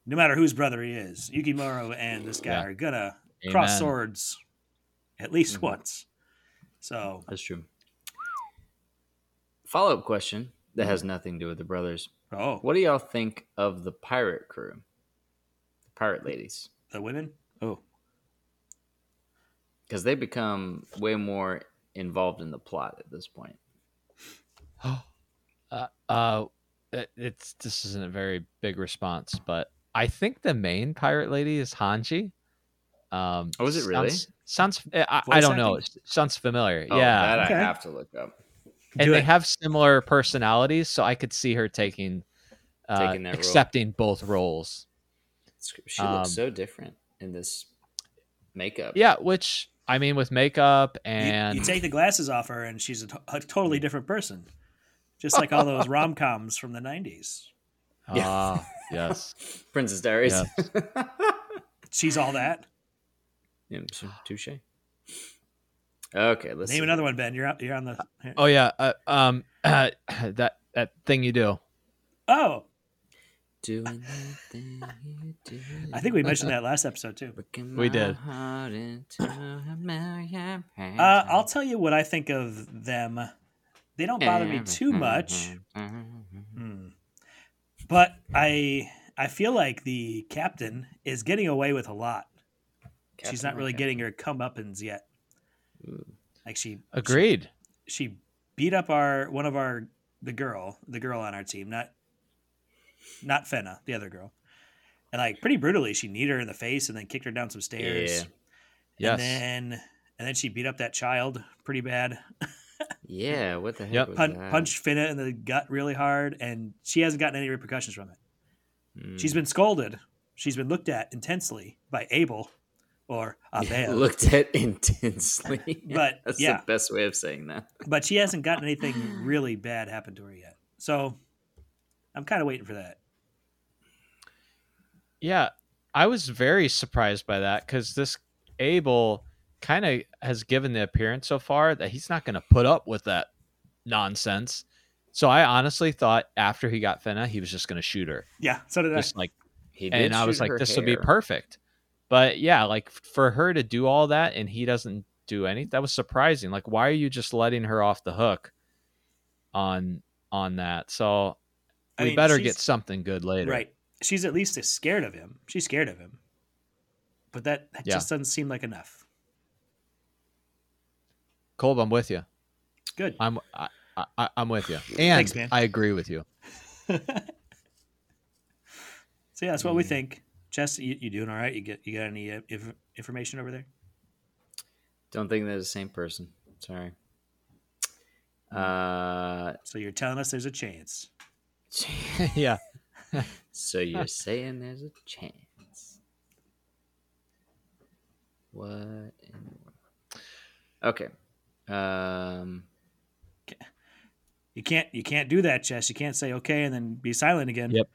[SPEAKER 2] No matter whose brother he is, Yukimaru and this guy
[SPEAKER 3] Yeah.
[SPEAKER 2] are gonna cross swords at least
[SPEAKER 1] Mhm.
[SPEAKER 2] once. So
[SPEAKER 1] That's true. Follow up question that has nothing to do with the brothers.
[SPEAKER 2] oh,
[SPEAKER 1] What do y'all think of the pirate crew? The pirate ladies.
[SPEAKER 2] the women. Oh,
[SPEAKER 1] Because they become way more involved in the plot at this point.
[SPEAKER 3] uh, uh, it- it's this isn't a very big response, but I think the main pirate lady is Hanji. Um,
[SPEAKER 1] Oh, is it really?
[SPEAKER 3] Sounds, sounds I, I don't know. It sounds familiar.
[SPEAKER 1] Oh,
[SPEAKER 3] yeah,
[SPEAKER 1] that
[SPEAKER 2] Okay.
[SPEAKER 1] I have to look up.
[SPEAKER 3] and
[SPEAKER 2] Do
[SPEAKER 3] they
[SPEAKER 2] it.
[SPEAKER 3] have similar personalities, so I could see her taking, uh,
[SPEAKER 1] Taking that role.
[SPEAKER 3] accepting both roles.
[SPEAKER 1] She
[SPEAKER 3] Um,
[SPEAKER 1] looks so different in this makeup.
[SPEAKER 3] Yeah, which I mean, with makeup and
[SPEAKER 2] you, take the glasses off her, and she's a, a totally different person, just like all those rom coms from the '90s.
[SPEAKER 3] ah, yes,
[SPEAKER 1] Princess Diaries.
[SPEAKER 2] She's all that.
[SPEAKER 1] Yeah, so- touche. Okay, let's
[SPEAKER 2] Name
[SPEAKER 1] see.
[SPEAKER 2] another one, Ben. You're out, you're on the.
[SPEAKER 3] oh yeah, uh, um, that that thing you do.
[SPEAKER 2] Oh,
[SPEAKER 1] Doing that thing you do.
[SPEAKER 2] I think we mentioned that last episode too.
[SPEAKER 3] We did.
[SPEAKER 1] heart into a million pieces.
[SPEAKER 2] Uh, I'll tell you what I think of them. They don't bother me too much, Hmm. but I I feel like the captain is getting away with a lot. She's not
[SPEAKER 1] Captain
[SPEAKER 2] really
[SPEAKER 1] America.
[SPEAKER 2] getting her comeuppance yet.
[SPEAKER 1] Ooh.
[SPEAKER 2] Like she
[SPEAKER 3] Agreed.
[SPEAKER 2] she, she beat up our one of our the girl the girl on our team not not Fena the other girl and like pretty brutally she kneed her in the face and then kicked her down some stairs
[SPEAKER 1] Yeah.
[SPEAKER 2] and then and then she beat up that child pretty bad
[SPEAKER 1] Yeah, what the heck
[SPEAKER 3] Yep.
[SPEAKER 1] was
[SPEAKER 2] Pun- punched Fena in the gut really hard, and she hasn't gotten any repercussions from it.
[SPEAKER 1] Mm.
[SPEAKER 2] She's been scolded. She's been looked at intensely by Abel or Abel,
[SPEAKER 1] looked at intensely.
[SPEAKER 2] But,
[SPEAKER 1] that's
[SPEAKER 2] yeah.
[SPEAKER 1] the best way of saying that.
[SPEAKER 2] but she hasn't gotten anything really bad happen to her yet. So I'm kind of waiting for that.
[SPEAKER 3] Yeah, I was very surprised by that because this Abel kind of has given the appearance so far that he's not going to put up with that nonsense. So I honestly thought after he got Fena, he was just going to shoot her,
[SPEAKER 2] Yeah, so did I.
[SPEAKER 3] just like,
[SPEAKER 1] He did
[SPEAKER 3] and I was like,
[SPEAKER 1] her
[SPEAKER 3] this would be perfect. But yeah, like for her to do all that and he doesn't do any, that was surprising. Like, why are you just letting her off the hook on on that? So
[SPEAKER 2] I
[SPEAKER 3] we
[SPEAKER 2] mean,
[SPEAKER 3] better get something good later.
[SPEAKER 2] Right. She's at least scared of him. She's scared of him. But that, that
[SPEAKER 3] Yeah.
[SPEAKER 2] just doesn't seem like enough.
[SPEAKER 3] Colb, I'm with you.
[SPEAKER 2] Good.
[SPEAKER 3] I'm I, I, I'm with you, and
[SPEAKER 2] Thanks.
[SPEAKER 3] I agree with you.
[SPEAKER 2] so yeah, that's what we
[SPEAKER 1] Mm.
[SPEAKER 2] think. Jess, you, you doing all right? You get you got any uh, inf- information over there?
[SPEAKER 1] Don't think they're the same person. Sorry. Uh,
[SPEAKER 2] So you're telling us there's a chance.
[SPEAKER 3] yeah,
[SPEAKER 1] so you're saying there's a chance? What? In the world? Okay. Um.
[SPEAKER 2] You can't you can't do that, Jess. You can't say okay and then be silent again.
[SPEAKER 3] Yep.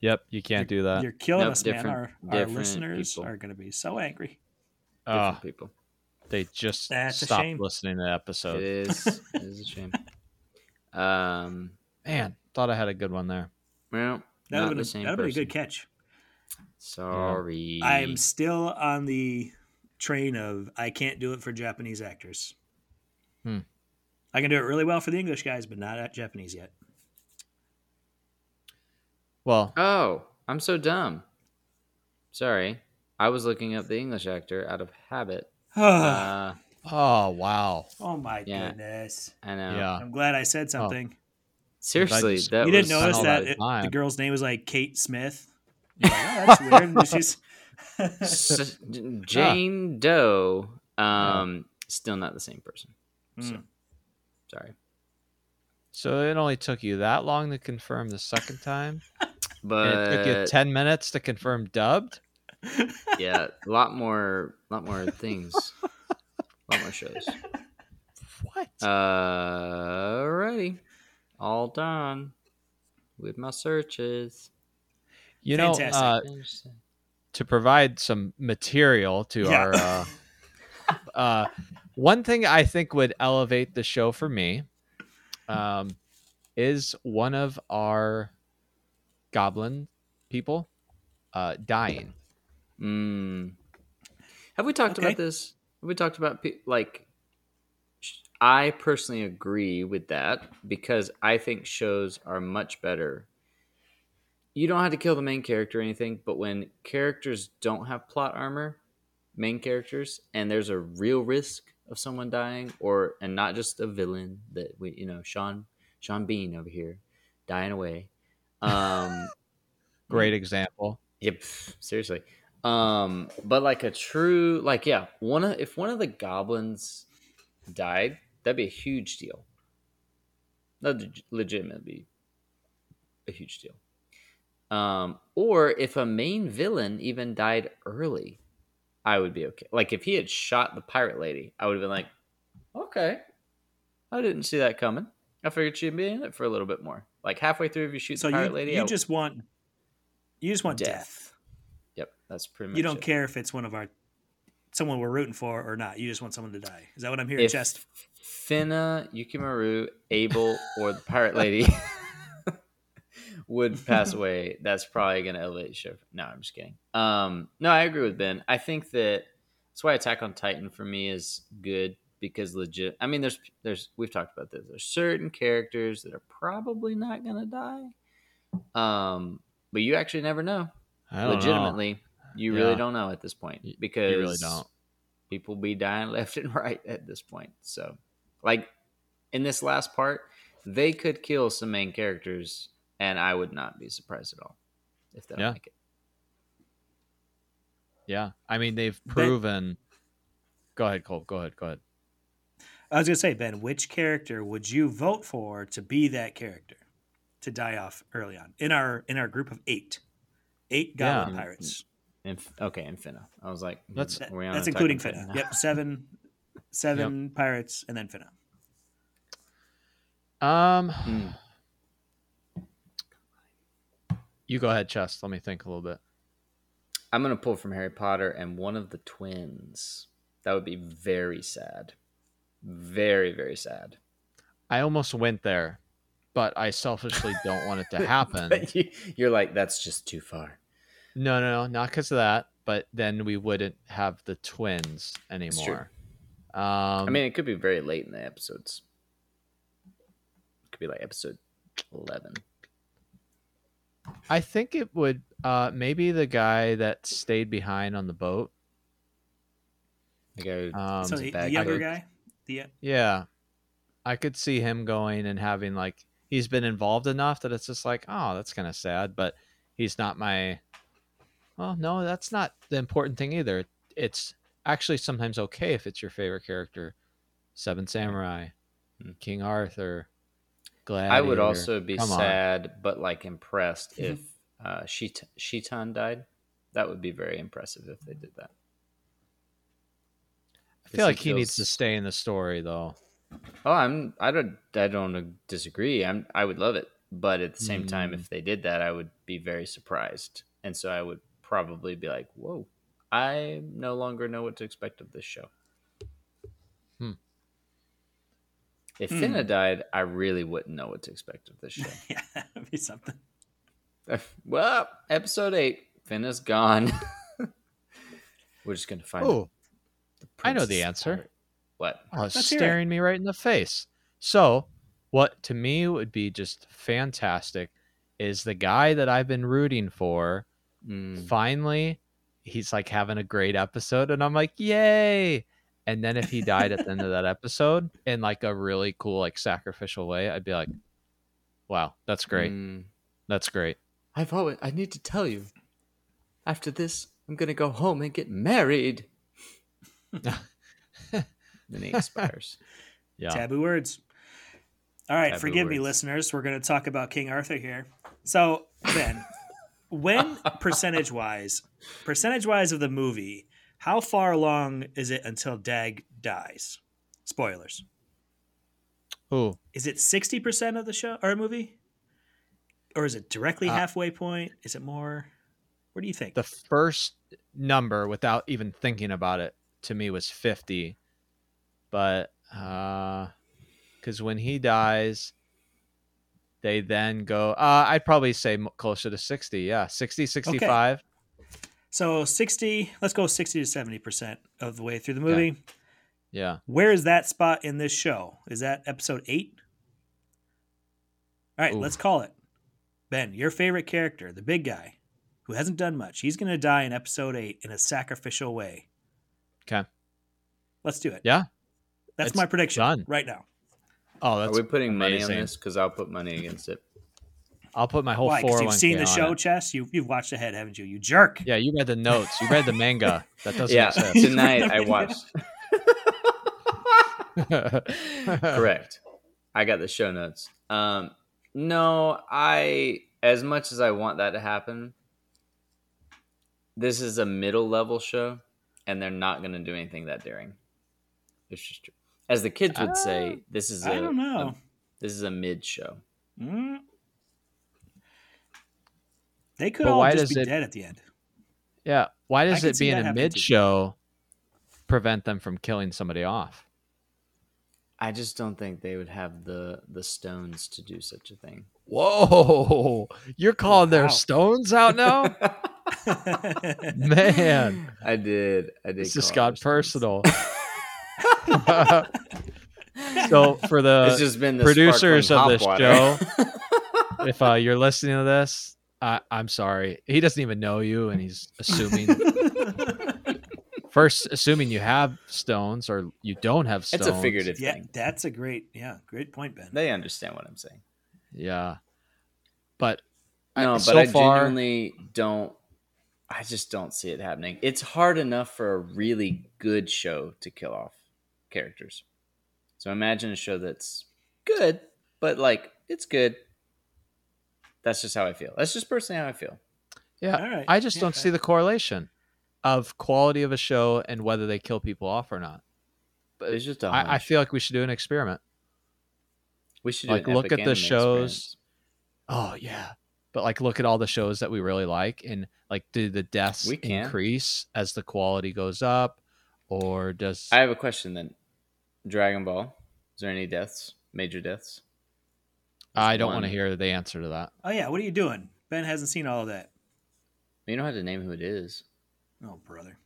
[SPEAKER 3] Yep. You can't do that.
[SPEAKER 2] You're killing
[SPEAKER 1] Nope,
[SPEAKER 2] us, man. Our, our listeners
[SPEAKER 1] people.
[SPEAKER 2] are going to be so angry.
[SPEAKER 1] Different
[SPEAKER 3] Oh,
[SPEAKER 1] people.
[SPEAKER 3] they just
[SPEAKER 2] That's
[SPEAKER 3] stopped listening to the episode.
[SPEAKER 1] It is. it is a shame. Um.
[SPEAKER 3] Man, thought I had a good one there.
[SPEAKER 1] Well,
[SPEAKER 2] That
[SPEAKER 1] not
[SPEAKER 2] would
[SPEAKER 1] the
[SPEAKER 2] have
[SPEAKER 1] same
[SPEAKER 2] been, a good catch.
[SPEAKER 1] Sorry.
[SPEAKER 2] I'm still on the train of I can't do it for Japanese actors.
[SPEAKER 3] Hmm.
[SPEAKER 2] I can do it really well for the English guys, but not at Japanese yet.
[SPEAKER 3] Well,
[SPEAKER 1] Oh, I'm so dumb. Sorry. I was looking up the English actor out of habit. Uh,
[SPEAKER 3] oh wow,
[SPEAKER 2] oh my
[SPEAKER 1] yeah.
[SPEAKER 2] goodness!
[SPEAKER 1] I know.
[SPEAKER 3] yeah.
[SPEAKER 2] I'm glad I said something.
[SPEAKER 1] Seriously,
[SPEAKER 3] just-
[SPEAKER 1] that
[SPEAKER 2] you didn't notice that
[SPEAKER 3] that
[SPEAKER 2] it- the girl's name was like Kate Smith. You're like, oh, that's weird. And she's
[SPEAKER 1] S- Jane Doe. Um, still not the same person. So,
[SPEAKER 2] Mm.
[SPEAKER 1] sorry,
[SPEAKER 3] So it only took you that long to confirm the second time,
[SPEAKER 1] but
[SPEAKER 3] and it took you ten minutes to confirm dubbed.
[SPEAKER 1] yeah, a lot more, a lot more things, a lot more shows.
[SPEAKER 3] What?
[SPEAKER 1] Uh, Alrighty, all done with my searches.
[SPEAKER 3] you know, uh, to provide some material to
[SPEAKER 2] Yeah.
[SPEAKER 3] our uh, uh, one thing I think would elevate the show for me um, is one of our goblin people uh, dying.
[SPEAKER 1] Mm. Have we talked
[SPEAKER 2] Okay.
[SPEAKER 1] about this? Have we talked about pe- like sh- I personally agree with that because I think shows are much better. You don't have to kill the main character or anything, but when characters don't have plot armor, main characters, and there's a real risk of someone dying, or and not just a villain that we, you know, Sean Sean Bean over here dying away. Um,
[SPEAKER 3] Great example.
[SPEAKER 1] Yep, seriously. Um, but like a true, like yeah, one of if one of the goblins died, that'd be a huge deal. That'd legitimately be a huge deal. Um, or if a main villain even died early, I would be okay. Like if he had shot the pirate lady, I would have been like, okay, I didn't see that coming. I figured she'd be in it for a little bit more. Like halfway through, if you shoot
[SPEAKER 2] So
[SPEAKER 1] the pirate
[SPEAKER 2] you,
[SPEAKER 1] lady,
[SPEAKER 2] you
[SPEAKER 1] I-
[SPEAKER 2] just want you just want death.
[SPEAKER 1] Death. Yep, that's pretty much.
[SPEAKER 2] You don't
[SPEAKER 1] it.
[SPEAKER 2] care if it's one of our someone we're rooting for or not. You just want someone to die. Is that what I'm hearing,
[SPEAKER 1] if
[SPEAKER 2] Chess?
[SPEAKER 1] Fena, Yukimaru, Abel, or the pirate lady would pass away, that's probably going to elevate the show. No, I'm just kidding. Um, no, I agree with Ben. I think that that's why Attack on Titan for me is good because legit. I mean, there's there's we've talked about this. There's certain characters that are probably not going to die, um, but you actually never know.
[SPEAKER 3] I don't know.
[SPEAKER 1] Legitimately, you really don't know at this point because
[SPEAKER 3] you really don't.
[SPEAKER 1] people be dying left and right at this point. So, like in this last part, they could kill some main characters, and I would not be surprised at all if they don't
[SPEAKER 3] Yeah.
[SPEAKER 1] make it.
[SPEAKER 3] Yeah, I mean they've proven. Go ahead, Cole. Go ahead. Go ahead.
[SPEAKER 2] I was gonna say, Ben, which character would you vote for to be that character to die off early on in our in our group of eight, eight goblin
[SPEAKER 3] Yeah.
[SPEAKER 2] pirates?
[SPEAKER 1] Inf- okay, and Fena. I was like,
[SPEAKER 3] That's-
[SPEAKER 2] That-
[SPEAKER 1] we
[SPEAKER 2] that's including
[SPEAKER 1] on Titan Fena.
[SPEAKER 2] Yep, seven, seven pirates, and then Fena.
[SPEAKER 3] Um,
[SPEAKER 1] Hmm.
[SPEAKER 3] you go ahead, Chess. Let me think a little bit.
[SPEAKER 1] I'm gonna pull from Harry Potter and one of the twins. That would be very sad. Very, very sad.
[SPEAKER 3] I almost went there, but I selfishly don't want it to happen.
[SPEAKER 1] You, you're like, that's just too far.
[SPEAKER 3] No, no, no, not because of that. But then we wouldn't have the twins anymore. Um,
[SPEAKER 1] I mean, it could be very late in the episodes. It could be like episode eleven.
[SPEAKER 3] I think it would uh, maybe the guy that stayed behind on the boat.
[SPEAKER 1] The guy who
[SPEAKER 3] Um,
[SPEAKER 2] so the, the younger guy, the
[SPEAKER 3] Yeah, I could see him going and having like he's been involved enough that it's just like, oh, that's kind of sad, but he's not my. Well, no, that's not the important thing either. It's actually sometimes okay if it's your favorite character. Seven Samurai,
[SPEAKER 1] Hmm.
[SPEAKER 3] King Arthur, Gladiator.
[SPEAKER 1] I would also be
[SPEAKER 3] Come on.
[SPEAKER 1] sad, but like impressed if uh, Shit- Shitan died. That would be very impressive if they did that.
[SPEAKER 3] I feel like
[SPEAKER 1] Because
[SPEAKER 3] he needs to stay in the story though.
[SPEAKER 1] Oh, I'm. I don't. I don't disagree. I'm. I would love it, but at the same time,
[SPEAKER 3] Mm.
[SPEAKER 1] if they did that, I would be very surprised, and so I would probably be like, "Whoa, I no longer know what to expect of this show."
[SPEAKER 3] Hmm.
[SPEAKER 1] If
[SPEAKER 2] Hmm.
[SPEAKER 1] Fena died, I really wouldn't know what to expect of this show.
[SPEAKER 2] yeah, that'd be something.
[SPEAKER 1] well, episode eight, Fena's gone. We're just gonna find.
[SPEAKER 3] Oh,
[SPEAKER 1] the
[SPEAKER 3] I know the answer.
[SPEAKER 1] pirate. What?
[SPEAKER 3] Oh, it's
[SPEAKER 2] Let's it.
[SPEAKER 3] staring me right in the face. So, what to me would be just fantastic is the guy that I've been rooting for.
[SPEAKER 1] Mm.
[SPEAKER 3] Finally, he's like having a great episode, and I'm like, yay! And then if he died at the end of that episode in like a really cool, like sacrificial way, I'd be like, wow, that's great.
[SPEAKER 1] Mm.
[SPEAKER 3] That's great.
[SPEAKER 1] I've always. I need to tell you. After this, I'm gonna go home and get married. then he expires.
[SPEAKER 3] Yeah.
[SPEAKER 2] Taboo words. All right,
[SPEAKER 1] Taboo
[SPEAKER 2] forgive me, listeners. We're going to talk about King Arthur here. So, Ben, when percentage wise, percentage wise of the movie, how far along is it until Dag dies? Spoilers.
[SPEAKER 3] Ooh,
[SPEAKER 2] Is it sixty percent of the show or movie, or is it directly
[SPEAKER 3] Uh,
[SPEAKER 2] halfway point? Is it more? What do you think?
[SPEAKER 3] the first number without even thinking about it to me was 50 but uh because when he dies they then go uh i'd probably say closer to 60 yeah 60 65
[SPEAKER 2] So sixty. Let's go sixty to seventy percent of the way through the movie.
[SPEAKER 3] Yeah.
[SPEAKER 2] Where is that spot in this show? Is that episode eight? All right,
[SPEAKER 3] Oof.
[SPEAKER 2] let's call it. Ben, your favorite character, the big guy, who hasn't done much. He's going to die in episode eight in a sacrificial way.
[SPEAKER 3] Okay.
[SPEAKER 2] Let's do it.
[SPEAKER 3] Yeah.
[SPEAKER 2] That's
[SPEAKER 3] It's
[SPEAKER 2] my prediction
[SPEAKER 3] done.
[SPEAKER 2] right now.
[SPEAKER 3] Oh,
[SPEAKER 1] Are we putting money on this? Because I'll put money against it.
[SPEAKER 3] I'll put my whole
[SPEAKER 2] Why?
[SPEAKER 3] four
[SPEAKER 2] Because you've seen the show,
[SPEAKER 3] it.
[SPEAKER 2] Chess. You, you've watched ahead, haven't you? You jerk.
[SPEAKER 3] Yeah, you read the notes. You read the manga. That doesn't
[SPEAKER 1] yeah,
[SPEAKER 3] exist.
[SPEAKER 1] tonight I watched. Correct. I got the show notes. Um, no, I as much as I want that to happen, this is a middle level show, and they're not going to do anything that daring. It's just true. As the kids would say, this is a
[SPEAKER 2] I don't know.
[SPEAKER 1] a- this is a mid show.
[SPEAKER 2] Mm. They could
[SPEAKER 3] But
[SPEAKER 2] all
[SPEAKER 3] why
[SPEAKER 2] just
[SPEAKER 3] does
[SPEAKER 2] be
[SPEAKER 3] it-
[SPEAKER 2] dead at the end.
[SPEAKER 3] yeah. Why does it
[SPEAKER 2] see
[SPEAKER 3] being a mid show prevent them from killing somebody off?
[SPEAKER 1] I just don't think they would have the the stones to do such a thing.
[SPEAKER 3] Whoa! You're calling
[SPEAKER 2] Wow.
[SPEAKER 3] their stones out now, man.
[SPEAKER 1] I did. I did.
[SPEAKER 3] This just
[SPEAKER 1] call
[SPEAKER 3] got personal. so for the
[SPEAKER 1] it's just been the
[SPEAKER 3] producers of this
[SPEAKER 1] hop water.
[SPEAKER 3] if uh, you're listening to this, I, I'm sorry. He doesn't even know you, and he's assuming first assuming you have stones or you don't have stones.
[SPEAKER 1] it's a figurative
[SPEAKER 2] yeah,
[SPEAKER 1] thing.
[SPEAKER 2] that's a great, yeah, great point, Ben.
[SPEAKER 1] They understand what I'm saying.
[SPEAKER 3] Yeah, but I-
[SPEAKER 1] No, but
[SPEAKER 3] so
[SPEAKER 1] I
[SPEAKER 3] far,
[SPEAKER 1] genuinely don't. I just don't see it happening. It's hard enough for a really good show to kill off characters. So imagine a show that's good, but like it's good. That's just how I feel. That's just personally how I feel.
[SPEAKER 3] yeah,
[SPEAKER 2] All right.
[SPEAKER 3] I just
[SPEAKER 2] Yeah,
[SPEAKER 3] don't see the correlation of quality of a show and whether they kill people off or not. But
[SPEAKER 1] It's just a
[SPEAKER 3] I, I
[SPEAKER 1] hunch.
[SPEAKER 3] feel like we should do an experiment.
[SPEAKER 1] We should do
[SPEAKER 3] like,
[SPEAKER 1] an
[SPEAKER 3] look
[SPEAKER 1] epic
[SPEAKER 3] at the shows.
[SPEAKER 1] experience.
[SPEAKER 3] Oh yeah. But like look at all the shows that we really like and like do the deaths
[SPEAKER 1] We
[SPEAKER 3] increase as the quality goes up or does
[SPEAKER 1] I have a question then. Dragon Ball. Is there any deaths? Major deaths?
[SPEAKER 3] I don't want to hear the answer to that.
[SPEAKER 2] Oh yeah, what are you doing? Ben hasn't seen all of that.
[SPEAKER 1] You don't have to name who it is.
[SPEAKER 2] Oh brother,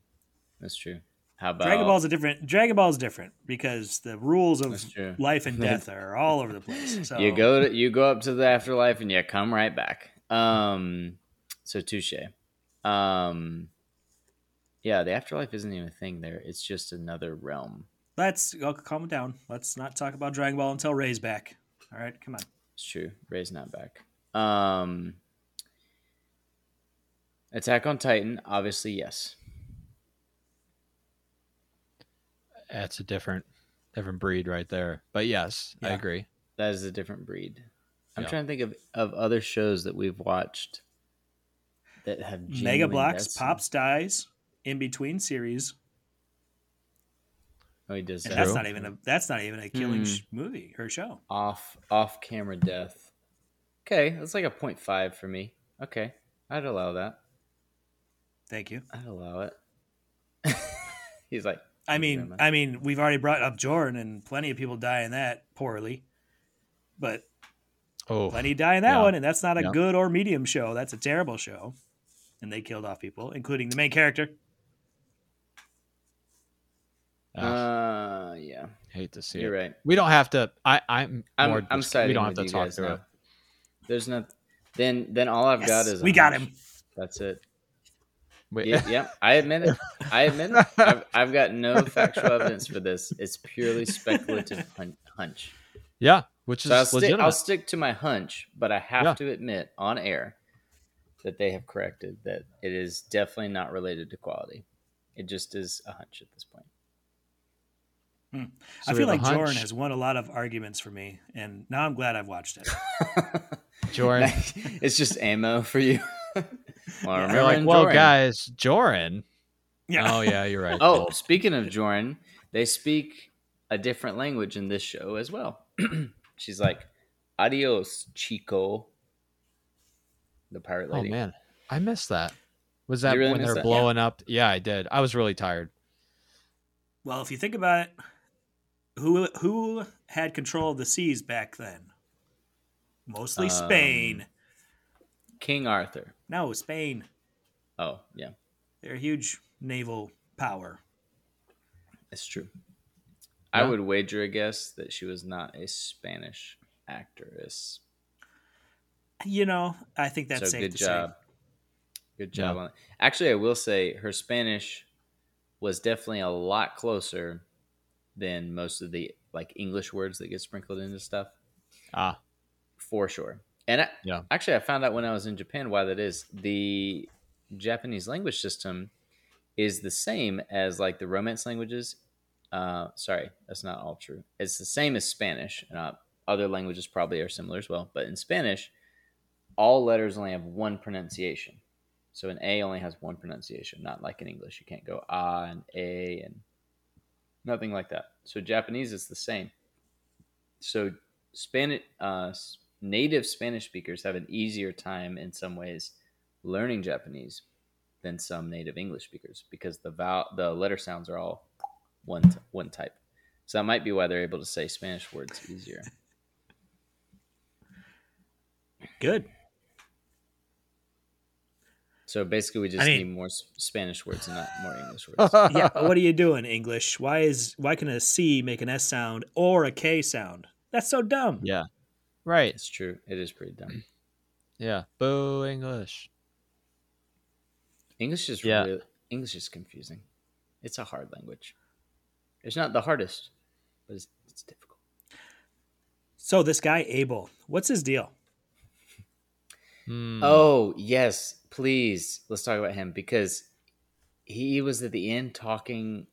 [SPEAKER 1] That's true. How about
[SPEAKER 2] Dragon Ball's a different. Dragon Ball's different because the rules of life and death are all over the place. So
[SPEAKER 1] You go to you go up to the afterlife and you come right back. Um, so touche. Um, yeah, the afterlife isn't even a thing there. It's just another realm.
[SPEAKER 2] Let's oh, calm down. Let's not talk about Dragon Ball until Ray's back. All right, come on.
[SPEAKER 1] It's true. Ray's not back. Um, Attack on Titan, obviously yes.
[SPEAKER 3] That's a different different breed right there. But yes, I agree.
[SPEAKER 1] That is a different breed. I'm
[SPEAKER 3] Yeah.
[SPEAKER 1] trying to think of, of other shows that we've watched that have
[SPEAKER 2] Mega Blocks
[SPEAKER 1] deaths.
[SPEAKER 2] pops dies in between series,
[SPEAKER 1] Oh, he does that.
[SPEAKER 2] that's not even a that's not even a killing
[SPEAKER 1] Hmm.
[SPEAKER 2] sh- movie or show.
[SPEAKER 1] off off camera death. Okay, that's like a 0.5 for me. Okay, I'd allow that.
[SPEAKER 2] Thank you.
[SPEAKER 1] I'd allow it. He's like,
[SPEAKER 2] I
[SPEAKER 1] Thank you very
[SPEAKER 2] mean. I mean, we've already brought up Joran, and plenty of people die in that poorly, but
[SPEAKER 3] Oh,
[SPEAKER 2] plenty die in that
[SPEAKER 3] Yeah.
[SPEAKER 2] one, and that's not a
[SPEAKER 3] Yeah.
[SPEAKER 2] good or medium show. That's a terrible show, and they killed off people, including the main character.
[SPEAKER 3] ah,
[SPEAKER 1] uh, yeah,
[SPEAKER 3] hate to see
[SPEAKER 1] you're
[SPEAKER 3] it.
[SPEAKER 1] right.
[SPEAKER 3] We don't have to. I I'm
[SPEAKER 1] I'm
[SPEAKER 3] more
[SPEAKER 1] I'm
[SPEAKER 3] just-
[SPEAKER 1] siding
[SPEAKER 3] We don't have to talk through
[SPEAKER 1] now.
[SPEAKER 3] it.
[SPEAKER 1] There's not. Then then all I've got is
[SPEAKER 2] we got
[SPEAKER 1] hunch.
[SPEAKER 2] him.
[SPEAKER 1] That's it.
[SPEAKER 3] We-
[SPEAKER 1] Yeah, yep, I admit it. I admit it. I've, I've got no factual evidence for this. It's purely speculative hun- hunch.
[SPEAKER 3] yeah, which is
[SPEAKER 1] I'll stick,
[SPEAKER 3] legitimate.
[SPEAKER 1] I'll stick to my hunch, but I have
[SPEAKER 3] Yeah.
[SPEAKER 1] to admit on air that they have corrected that it is definitely not related to quality. It just is a hunch at this point. Hmm.
[SPEAKER 3] So
[SPEAKER 2] I feel like
[SPEAKER 3] Joran
[SPEAKER 2] has won a lot of arguments for me, and now I'm glad I've watched it.
[SPEAKER 3] Joran.
[SPEAKER 1] it's just ammo for you. Well,
[SPEAKER 2] Yeah.
[SPEAKER 3] They're like, well,
[SPEAKER 1] Joran.
[SPEAKER 3] guys, Joran.
[SPEAKER 2] Yeah.
[SPEAKER 3] Oh yeah, you're right.
[SPEAKER 1] Oh, speaking of Joran, they speak a different language in this show as well. She's like, "Adios, Chico." The pirate lady.
[SPEAKER 3] oh man, I missed that. Was that
[SPEAKER 1] really
[SPEAKER 3] when they're
[SPEAKER 1] that? Yeah.
[SPEAKER 3] blowing up? Yeah, I did. I was really tired.
[SPEAKER 2] Well, if you think about it, who who had control of the seas back then? Mostly
[SPEAKER 1] Um,
[SPEAKER 2] Spain.
[SPEAKER 1] King Arthur.
[SPEAKER 2] No, Spain.
[SPEAKER 1] Oh yeah,
[SPEAKER 2] They're a huge naval power.
[SPEAKER 1] it's true. I would wager a guess that she was not a Spanish actress.
[SPEAKER 2] You know, I think that's
[SPEAKER 1] so
[SPEAKER 2] safe
[SPEAKER 1] good
[SPEAKER 2] to
[SPEAKER 1] job.
[SPEAKER 2] say.
[SPEAKER 1] Good job
[SPEAKER 3] Yeah.
[SPEAKER 1] Actually, I will say her Spanish was definitely a lot closer than most of the like English words that get sprinkled into stuff.
[SPEAKER 3] Ah,
[SPEAKER 1] for sure. And I,
[SPEAKER 3] Yeah.
[SPEAKER 1] actually, I found out when I was in Japan why that is. The Japanese language system is the same as like the Romance languages. Uh, sorry, that's not all true. It's the same as Spanish. and Uh, other languages probably are similar as well, but in Spanish, all letters only have one pronunciation. So an A only has one pronunciation, not like in English. You can't go ah and a and nothing like that. So Japanese is the same. So Spanish uh, native Spanish speakers have an easier time in some ways learning Japanese than some native English speakers because the vowel the letter sounds are all one t- one type. So that might be why they're able to say Spanish words easier.
[SPEAKER 2] Good.
[SPEAKER 1] So basically, we just
[SPEAKER 2] I mean-
[SPEAKER 1] need more Spanish words and not more English words.
[SPEAKER 2] Yeah, but what are you doing, English? Why is why can a C make an S sound or a K sound? That's so dumb.
[SPEAKER 3] yeah. Right.
[SPEAKER 1] It's true. It is pretty dumb.
[SPEAKER 3] Yeah. Boo English.
[SPEAKER 1] English is
[SPEAKER 3] Yeah.
[SPEAKER 1] really, English is confusing. It's a hard language. It's not the hardest, but it's, it's difficult.
[SPEAKER 2] So this guy Abel, what's his deal?
[SPEAKER 3] Hmm.
[SPEAKER 1] Oh yes, please let's talk about him because he was at the end talking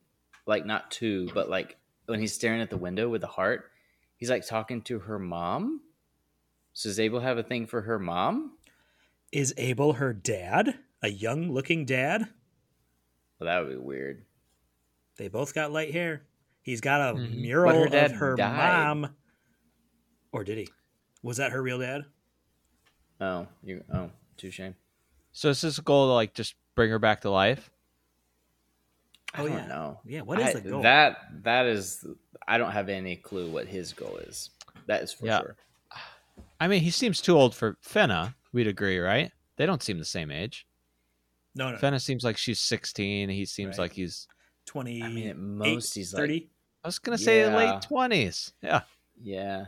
[SPEAKER 1] like not to, but like when he's staring at the window with the heart, he's like talking to her mom. So does Abel have a thing for her mom?
[SPEAKER 2] Is Abel her dad? A young looking dad?
[SPEAKER 1] Well, that would be weird.
[SPEAKER 2] They both got light hair. He's got a
[SPEAKER 3] Mhm.
[SPEAKER 2] mural
[SPEAKER 1] her dad
[SPEAKER 2] of her
[SPEAKER 1] died.
[SPEAKER 2] mom. Or did he? Was that her real dad?
[SPEAKER 1] Oh, you oh, too shame.
[SPEAKER 3] So is this a goal to like just bring her back to life?
[SPEAKER 2] Oh,
[SPEAKER 1] don't
[SPEAKER 2] yeah.
[SPEAKER 1] know.
[SPEAKER 2] Yeah, what is
[SPEAKER 1] I-
[SPEAKER 2] the goal?
[SPEAKER 1] That that is. I don't have any clue what his goal is. That is for
[SPEAKER 3] Yeah.
[SPEAKER 1] sure.
[SPEAKER 3] I mean, he seems too old for Fena. We'd agree, right? They don't seem the same age.
[SPEAKER 2] no, no.
[SPEAKER 3] Fena seems like she's 16. He seems
[SPEAKER 2] Right.
[SPEAKER 3] like he's.
[SPEAKER 2] 20,
[SPEAKER 1] I mean, at most he's like
[SPEAKER 2] 30.
[SPEAKER 3] I was gonna say
[SPEAKER 1] Yeah.
[SPEAKER 3] late 20s. Yeah.
[SPEAKER 1] Yeah.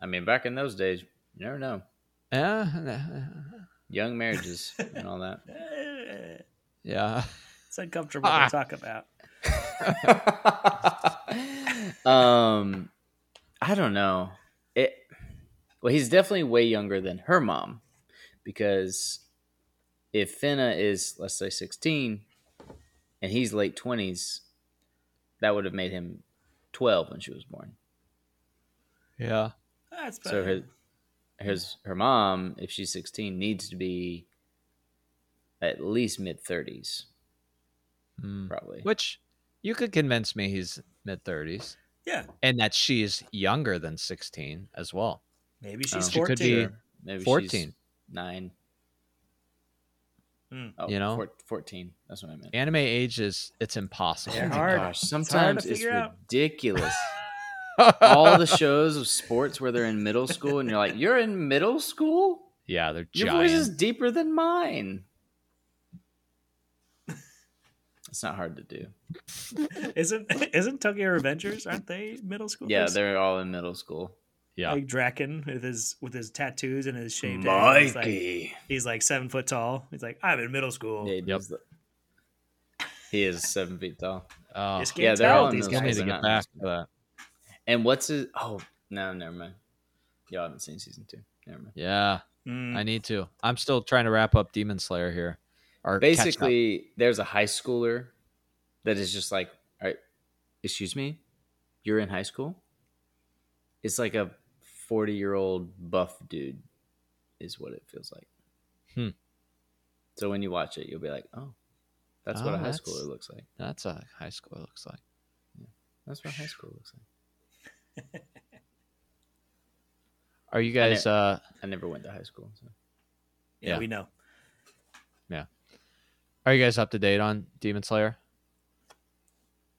[SPEAKER 1] I mean, back in those days, you never know.
[SPEAKER 3] Yeah.
[SPEAKER 1] Young marriages and all that.
[SPEAKER 3] Yeah.
[SPEAKER 2] It's uncomfortable
[SPEAKER 3] Ah.
[SPEAKER 2] to talk about.
[SPEAKER 1] um, I don't know. It. Well, he's definitely way younger than her mom, because if Fena is let's say sixteen, and he's late twenties, that would have made him twelve when she was born.
[SPEAKER 3] Yeah.
[SPEAKER 2] That's
[SPEAKER 1] So
[SPEAKER 2] better.
[SPEAKER 1] her, his her mom, if she's sixteen, needs to be at least mid thirties,
[SPEAKER 3] Mm.
[SPEAKER 1] probably.
[SPEAKER 3] Which you could convince me he's mid 30s
[SPEAKER 2] yeah,
[SPEAKER 3] and that she's younger than 16 as well.
[SPEAKER 2] Maybe she's
[SPEAKER 1] Oh.
[SPEAKER 3] She
[SPEAKER 2] 14.
[SPEAKER 3] could be-
[SPEAKER 1] Sure. Maybe
[SPEAKER 3] 14.
[SPEAKER 1] she's nine.
[SPEAKER 2] Hmm.
[SPEAKER 1] Oh,
[SPEAKER 3] You know?
[SPEAKER 1] four- fourteen. That's what I meant.
[SPEAKER 3] Anime age is it's impossible.
[SPEAKER 1] Oh my gosh,
[SPEAKER 2] It's hard to
[SPEAKER 1] sometimes it's,
[SPEAKER 2] figure
[SPEAKER 1] ridiculous. All the shows of sports where they're in middle school, and you're like, "You're in middle school?
[SPEAKER 3] yeah, they're
[SPEAKER 1] Your voice is deeper than mine." It's not hard to do.
[SPEAKER 2] Isn't isn't Tokyo Revengers? Aren't they middle school?
[SPEAKER 1] Yeah, they're all in middle school.
[SPEAKER 3] Yeah.
[SPEAKER 2] like Draken with his with his tattoos and his shaved head. He's like, he's like seven foot tall. He's like, I'm in middle school.
[SPEAKER 1] Yeah, he, does the- he is seven feet tall.
[SPEAKER 3] Oh,
[SPEAKER 2] Just
[SPEAKER 1] yeah, they're all
[SPEAKER 2] these
[SPEAKER 1] those
[SPEAKER 3] need
[SPEAKER 2] guys.
[SPEAKER 3] to get back
[SPEAKER 1] in
[SPEAKER 3] to that.
[SPEAKER 1] And what's his? Oh no, never mind. Y'all haven't seen season two. Never mind.
[SPEAKER 3] Yeah,
[SPEAKER 2] Mm.
[SPEAKER 3] I need to. I'm still trying to wrap up Demon Slayer here. Or.
[SPEAKER 1] Basically, there's a high schooler that is just like, all right, excuse me, you're in high school. It's like a 40 year old buff dude, is what it feels like.
[SPEAKER 3] Hmm.
[SPEAKER 1] So when you watch it, you'll be like, oh, that's what
[SPEAKER 3] Oh,
[SPEAKER 1] a high
[SPEAKER 3] that's-
[SPEAKER 1] schooler looks like.
[SPEAKER 3] that's a high school. It looks like.
[SPEAKER 1] That's what high school looks like.
[SPEAKER 3] Are you guys? Uh,
[SPEAKER 1] I never went to high school. So.
[SPEAKER 2] yeah,
[SPEAKER 3] yeah.
[SPEAKER 2] we know. Yeah.
[SPEAKER 3] Are you guys up to date on Demon Slayer?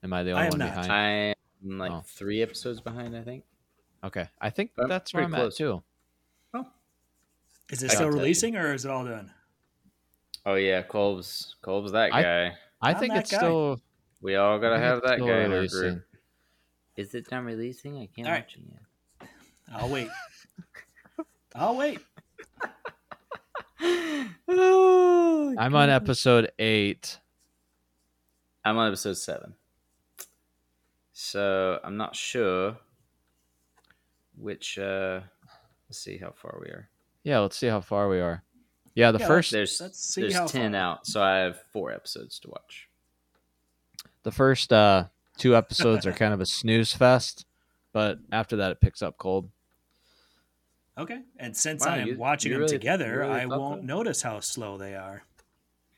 [SPEAKER 3] Am I the only
[SPEAKER 2] I am
[SPEAKER 3] one
[SPEAKER 2] not.
[SPEAKER 3] behind?
[SPEAKER 1] I'm like
[SPEAKER 3] Oh.
[SPEAKER 1] three episodes behind, I think.
[SPEAKER 3] Okay, I think
[SPEAKER 1] I'm
[SPEAKER 3] that's where I'm
[SPEAKER 1] pretty
[SPEAKER 3] at
[SPEAKER 1] close.
[SPEAKER 3] too. Oh.
[SPEAKER 2] Is it
[SPEAKER 1] I
[SPEAKER 2] still
[SPEAKER 1] can tell you.
[SPEAKER 2] releasing or is it all done?
[SPEAKER 1] Oh yeah, Colb's Colb's that
[SPEAKER 3] I-
[SPEAKER 1] guy.
[SPEAKER 3] I
[SPEAKER 2] I'm
[SPEAKER 3] think it's
[SPEAKER 2] guy.
[SPEAKER 3] still.
[SPEAKER 1] We all gotta have that guy in our group. Is it done releasing? I can't
[SPEAKER 2] All right.
[SPEAKER 1] watch it yet.
[SPEAKER 2] I'll wait. I'll wait.
[SPEAKER 3] I'm on episode eight.
[SPEAKER 1] I'm on episode seven. So I'm not sure which. uh Let's see how far we are.
[SPEAKER 3] Yeah, let's see how far we are. Yeah, the
[SPEAKER 2] Yeah,
[SPEAKER 3] first
[SPEAKER 1] There's
[SPEAKER 2] Let's see
[SPEAKER 1] there's
[SPEAKER 2] how
[SPEAKER 1] ten
[SPEAKER 2] far.
[SPEAKER 1] out, so I have four episodes to watch.
[SPEAKER 3] the first uh two episodes are kind of a snooze fest, but after that it picks up cold.
[SPEAKER 2] Okay. And since
[SPEAKER 1] Wow,
[SPEAKER 2] I'm
[SPEAKER 1] you-
[SPEAKER 2] watching
[SPEAKER 1] you
[SPEAKER 2] them
[SPEAKER 1] really-
[SPEAKER 2] together,
[SPEAKER 1] really
[SPEAKER 2] I won't
[SPEAKER 1] that?
[SPEAKER 2] notice how slow they are.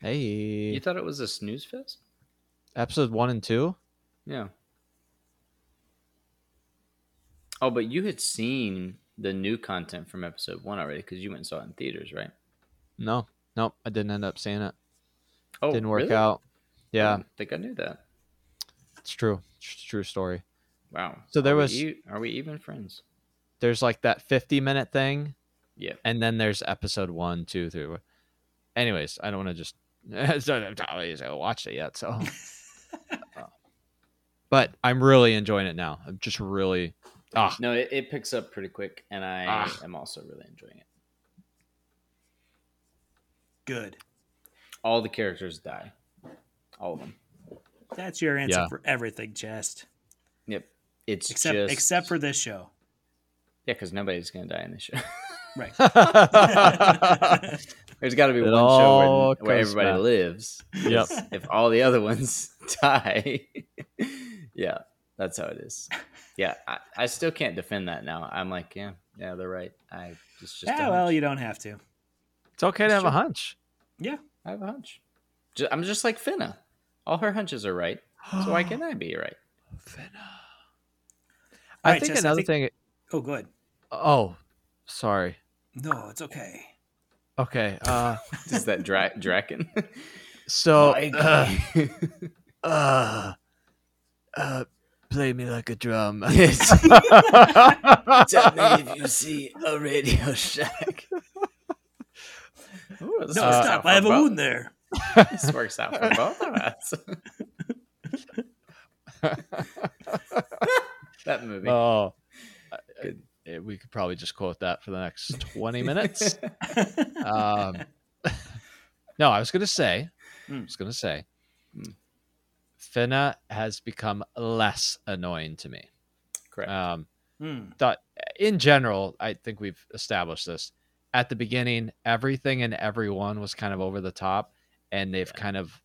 [SPEAKER 3] Hey,
[SPEAKER 1] You thought it was a snooze fest?
[SPEAKER 3] episode one and two.
[SPEAKER 1] Yeah. Oh, but you had seen the new content from episode one already because you went and saw it in theaters, right?
[SPEAKER 3] No, nope, I didn't end up seeing it.
[SPEAKER 1] Oh,
[SPEAKER 3] didn't work
[SPEAKER 1] really?
[SPEAKER 3] out. Yeah,
[SPEAKER 1] didn't think I knew that.
[SPEAKER 3] it's true. It's a true story.
[SPEAKER 1] Wow.
[SPEAKER 3] So there
[SPEAKER 1] Are
[SPEAKER 3] was-
[SPEAKER 1] e- are we even friends?
[SPEAKER 3] There's like that 50 minute thing,
[SPEAKER 1] Yeah.
[SPEAKER 3] and then there's episode one, two, three. Anyways, I don't want to just I haven't watched it yet, so. but I'm really enjoying it now. I'm just really ah
[SPEAKER 1] No, it, it picks up pretty quick, and I
[SPEAKER 3] Ah.
[SPEAKER 1] am also really enjoying it.
[SPEAKER 2] Good.
[SPEAKER 1] All the characters die. All of them.
[SPEAKER 2] That's your answer
[SPEAKER 3] Yeah.
[SPEAKER 2] for everything, Chess.
[SPEAKER 1] Yep. It's
[SPEAKER 2] Except
[SPEAKER 1] just
[SPEAKER 2] except for this show.
[SPEAKER 1] yeah, because nobody's gonna die in this show.
[SPEAKER 2] Right.
[SPEAKER 1] There's got to be
[SPEAKER 3] It
[SPEAKER 1] one show where, where everybody
[SPEAKER 3] back.
[SPEAKER 1] lives.
[SPEAKER 3] Yep.
[SPEAKER 1] If all the other ones die, yeah, that's how it is. Yeah, I, I still can't defend that now. I'm like, yeah, yeah, they're right. I it's just a
[SPEAKER 2] yeah, well,
[SPEAKER 1] hunch.
[SPEAKER 2] you don't have to.
[SPEAKER 3] it's okay to
[SPEAKER 1] It's
[SPEAKER 3] have a hunch.
[SPEAKER 2] Yeah.
[SPEAKER 1] I have a hunch. Ju- I'm just like Fena. All her hunches are right. So why can't I be right? Fena.
[SPEAKER 3] I
[SPEAKER 2] Alright,
[SPEAKER 3] think
[SPEAKER 2] Jess, I
[SPEAKER 3] another
[SPEAKER 2] think-
[SPEAKER 3] thing.
[SPEAKER 2] Oh, good.
[SPEAKER 3] Oh, sorry.
[SPEAKER 2] No, it's okay.
[SPEAKER 3] Okay. Uh,
[SPEAKER 1] Is that Dra- Draken?
[SPEAKER 3] so
[SPEAKER 1] Like-
[SPEAKER 3] uh, uh, uh, play me like a drum.
[SPEAKER 1] Tell me if you see a Radio Shack. Ooh,
[SPEAKER 2] No,
[SPEAKER 3] Uh,
[SPEAKER 2] stop. I have a
[SPEAKER 1] both-
[SPEAKER 2] wound there.
[SPEAKER 1] This works out for both of us. that movie.
[SPEAKER 3] oh,
[SPEAKER 1] Good.
[SPEAKER 3] we could probably just quote that for the next twenty minutes. um, no, I was gonna say, I was gonna say,
[SPEAKER 1] Hmm.
[SPEAKER 3] Fena has become less annoying to me.
[SPEAKER 1] Correct.
[SPEAKER 3] Um,
[SPEAKER 2] Hmm.
[SPEAKER 3] in general, I think we've established this. At the beginning, everything and everyone was kind of over the top, and they've
[SPEAKER 1] Yeah.
[SPEAKER 3] kind of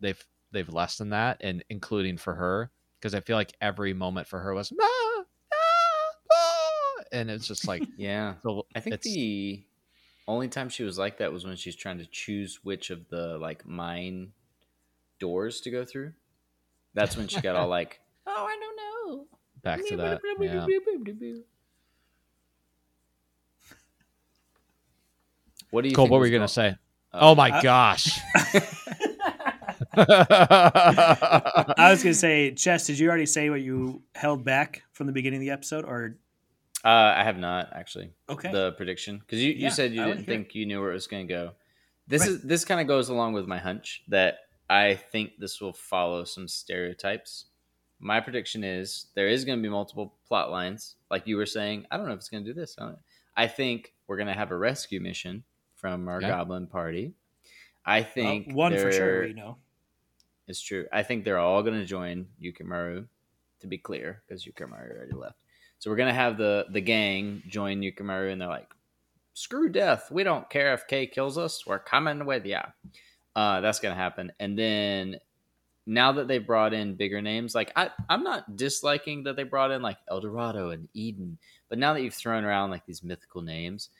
[SPEAKER 3] they've they've lessened that, and including for her, because I feel like every moment for her was "Ah, ah, ah," and it's just like
[SPEAKER 1] yeah.
[SPEAKER 3] so
[SPEAKER 1] I think the only time she was like that was when she's trying to choose which of the like mine doors to go through. That's when she got all like, "Oh, I don't know."
[SPEAKER 3] back to that. Yeah.
[SPEAKER 1] What do you?
[SPEAKER 3] Cole, what were you gonna say?
[SPEAKER 1] Oh.
[SPEAKER 3] Oh my
[SPEAKER 2] I-
[SPEAKER 3] gosh!
[SPEAKER 2] I was gonna say, Chess, did you already say what you held back from the beginning of the episode, or
[SPEAKER 1] Uh, I have not actually.
[SPEAKER 2] okay?
[SPEAKER 1] the prediction because you,
[SPEAKER 2] Yeah,
[SPEAKER 1] you said you
[SPEAKER 2] I
[SPEAKER 1] didn't
[SPEAKER 2] hear it.
[SPEAKER 1] think you knew where it was going to go. This
[SPEAKER 2] Right.
[SPEAKER 1] is this kind of goes along with my hunch that I think this will follow some stereotypes. My prediction is there is going to be multiple plot lines, like you were saying. I don't know if it's going to do this. I. I think we're going to have a rescue mission from our
[SPEAKER 3] Okay.
[SPEAKER 1] goblin party. I
[SPEAKER 2] Well,
[SPEAKER 1] think
[SPEAKER 2] one for sure. We know.
[SPEAKER 1] it's true. I think they're all going to join Yukimaru, to be clear, because Yukimaru already left. So we're going to have the the gang join Yukimaru, and they're like, "Screw death! We don't care if Kay kills us. We're coming with ya." Uh, that's going to happen. And then now that they brought in bigger names, like I, I'm not disliking that they brought in like El Dorado and Eden, but now that you've thrown around like these mythical names,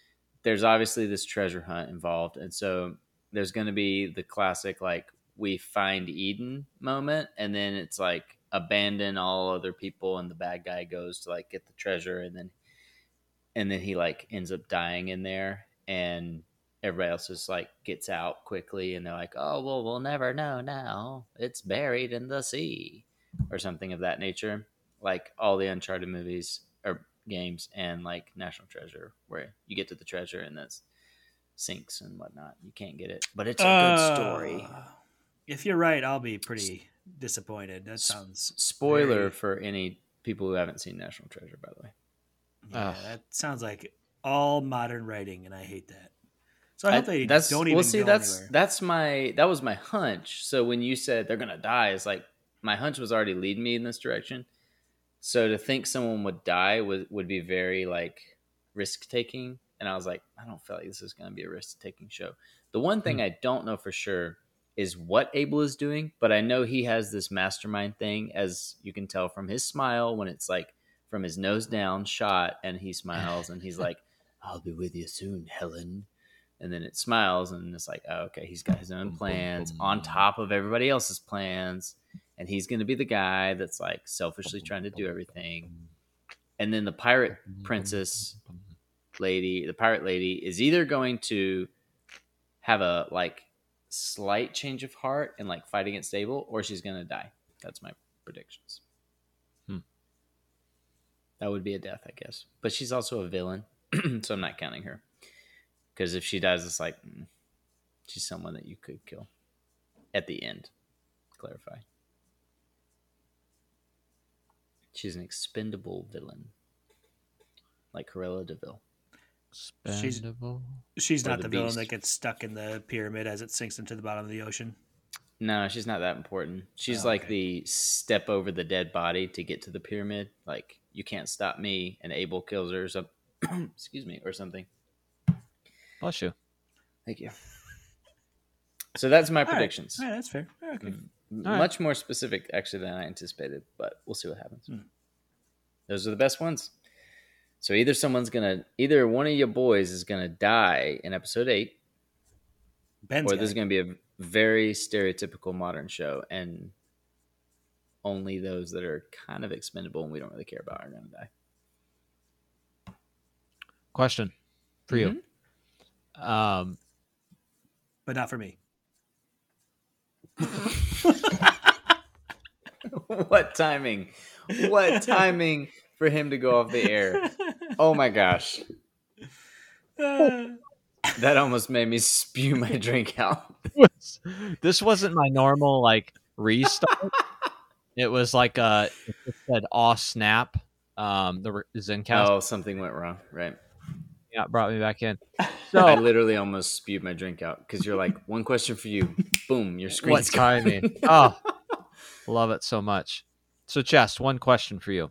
[SPEAKER 1] there's obviously this treasure hunt involved, and so there's going to be the classic like we find Eden moment, and then it's like abandon all other people, and the bad guy goes to like get the treasure, and then and then he like ends up dying in there, and everybody else just like gets out quickly, and they're like, oh well, we'll never know now. It's buried in the sea, or something of that nature, like all the Uncharted movies or games, and like National Treasure, where you get to the treasure and that's sinks and whatnot. You can't get it, but it's a good story.
[SPEAKER 2] Uh, If you're right, I'll be pretty disappointed. That sounds
[SPEAKER 1] Spoiler
[SPEAKER 2] very-
[SPEAKER 1] for any people who haven't seen National Treasure, by the way.
[SPEAKER 2] Yeah, that sounds like all modern writing, and I hate that. So I hope they
[SPEAKER 1] that's
[SPEAKER 2] don't even
[SPEAKER 1] well. See, that's
[SPEAKER 2] anywhere.
[SPEAKER 1] that's my that was my hunch. So when you said they're gonna die, it's like my hunch was already leading me in this direction. So to think someone would die would would be very like risk taking, and I was like, I don't feel like this is gonna be a risk taking show. The one thing hmm. I don't know for sure is what Abel is doing, but I know he has this mastermind thing, as you can tell from his smile when it's like from his nose down shot, and he smiles and he's like, "I'll be with you soon, Helen." And then it smiles and it's like oh, okay he's got his own plans on top of everybody else's plans and he's going to be the guy that's like selfishly trying to do everything. And then the pirate princess lady the pirate lady is either going to have a like slight change of heart and like fight against Abel or she's going to die. That's my predictions.
[SPEAKER 3] Hmm.
[SPEAKER 1] that would be a death i guess. But she's also a villain so i'm not counting her because if she dies, it's like mm, she's someone that you could kill at the end. Clarify. She's an expendable villain, like Cruella de Vil.
[SPEAKER 2] She's-
[SPEAKER 3] Expendable.
[SPEAKER 2] She's
[SPEAKER 1] or
[SPEAKER 2] not
[SPEAKER 1] the
[SPEAKER 2] the, villain that gets stuck in the pyramid as it sinks into the bottom of the ocean.
[SPEAKER 1] No, she's not that important. She's
[SPEAKER 2] Oh,
[SPEAKER 1] like
[SPEAKER 2] okay.
[SPEAKER 1] the step over the dead body to get to the pyramid. Like you can't stop me, and Abel kills her. Or some, excuse me, or something.
[SPEAKER 3] Bless you.
[SPEAKER 1] Thank you. So that's my
[SPEAKER 2] All right.
[SPEAKER 1] predictions.
[SPEAKER 2] All right, that's fair. Okay.
[SPEAKER 1] M-
[SPEAKER 3] right.
[SPEAKER 1] much more specific actually than I anticipated, but we'll see what happens.
[SPEAKER 2] Hmm.
[SPEAKER 1] Those are the best ones. So either someone's gonna, either one of your boys is gonna die in episode eight,
[SPEAKER 2] Ben's
[SPEAKER 1] or
[SPEAKER 2] got
[SPEAKER 1] this is gonna be a very stereotypical modern show, and only those that are kind of expendable and we don't really care about are gonna die.
[SPEAKER 3] Question for you. Um,
[SPEAKER 2] but not for me.
[SPEAKER 1] what timing? What timing for him to go off the air? Oh my gosh,
[SPEAKER 2] Uh,
[SPEAKER 1] that almost made me spew my drink out.
[SPEAKER 3] this wasn't my normal like restart. it was like uh it said "aw snap." Um, the Zencast
[SPEAKER 1] Oh, something went wrong, right?
[SPEAKER 3] Yeah, brought me back in.
[SPEAKER 1] I literally almost spewed my drink out because you're like, one question for you. Boom, your
[SPEAKER 3] what
[SPEAKER 1] screen's
[SPEAKER 3] timing?
[SPEAKER 1] gone.
[SPEAKER 3] oh, love it so much. So, Chess, one question for you.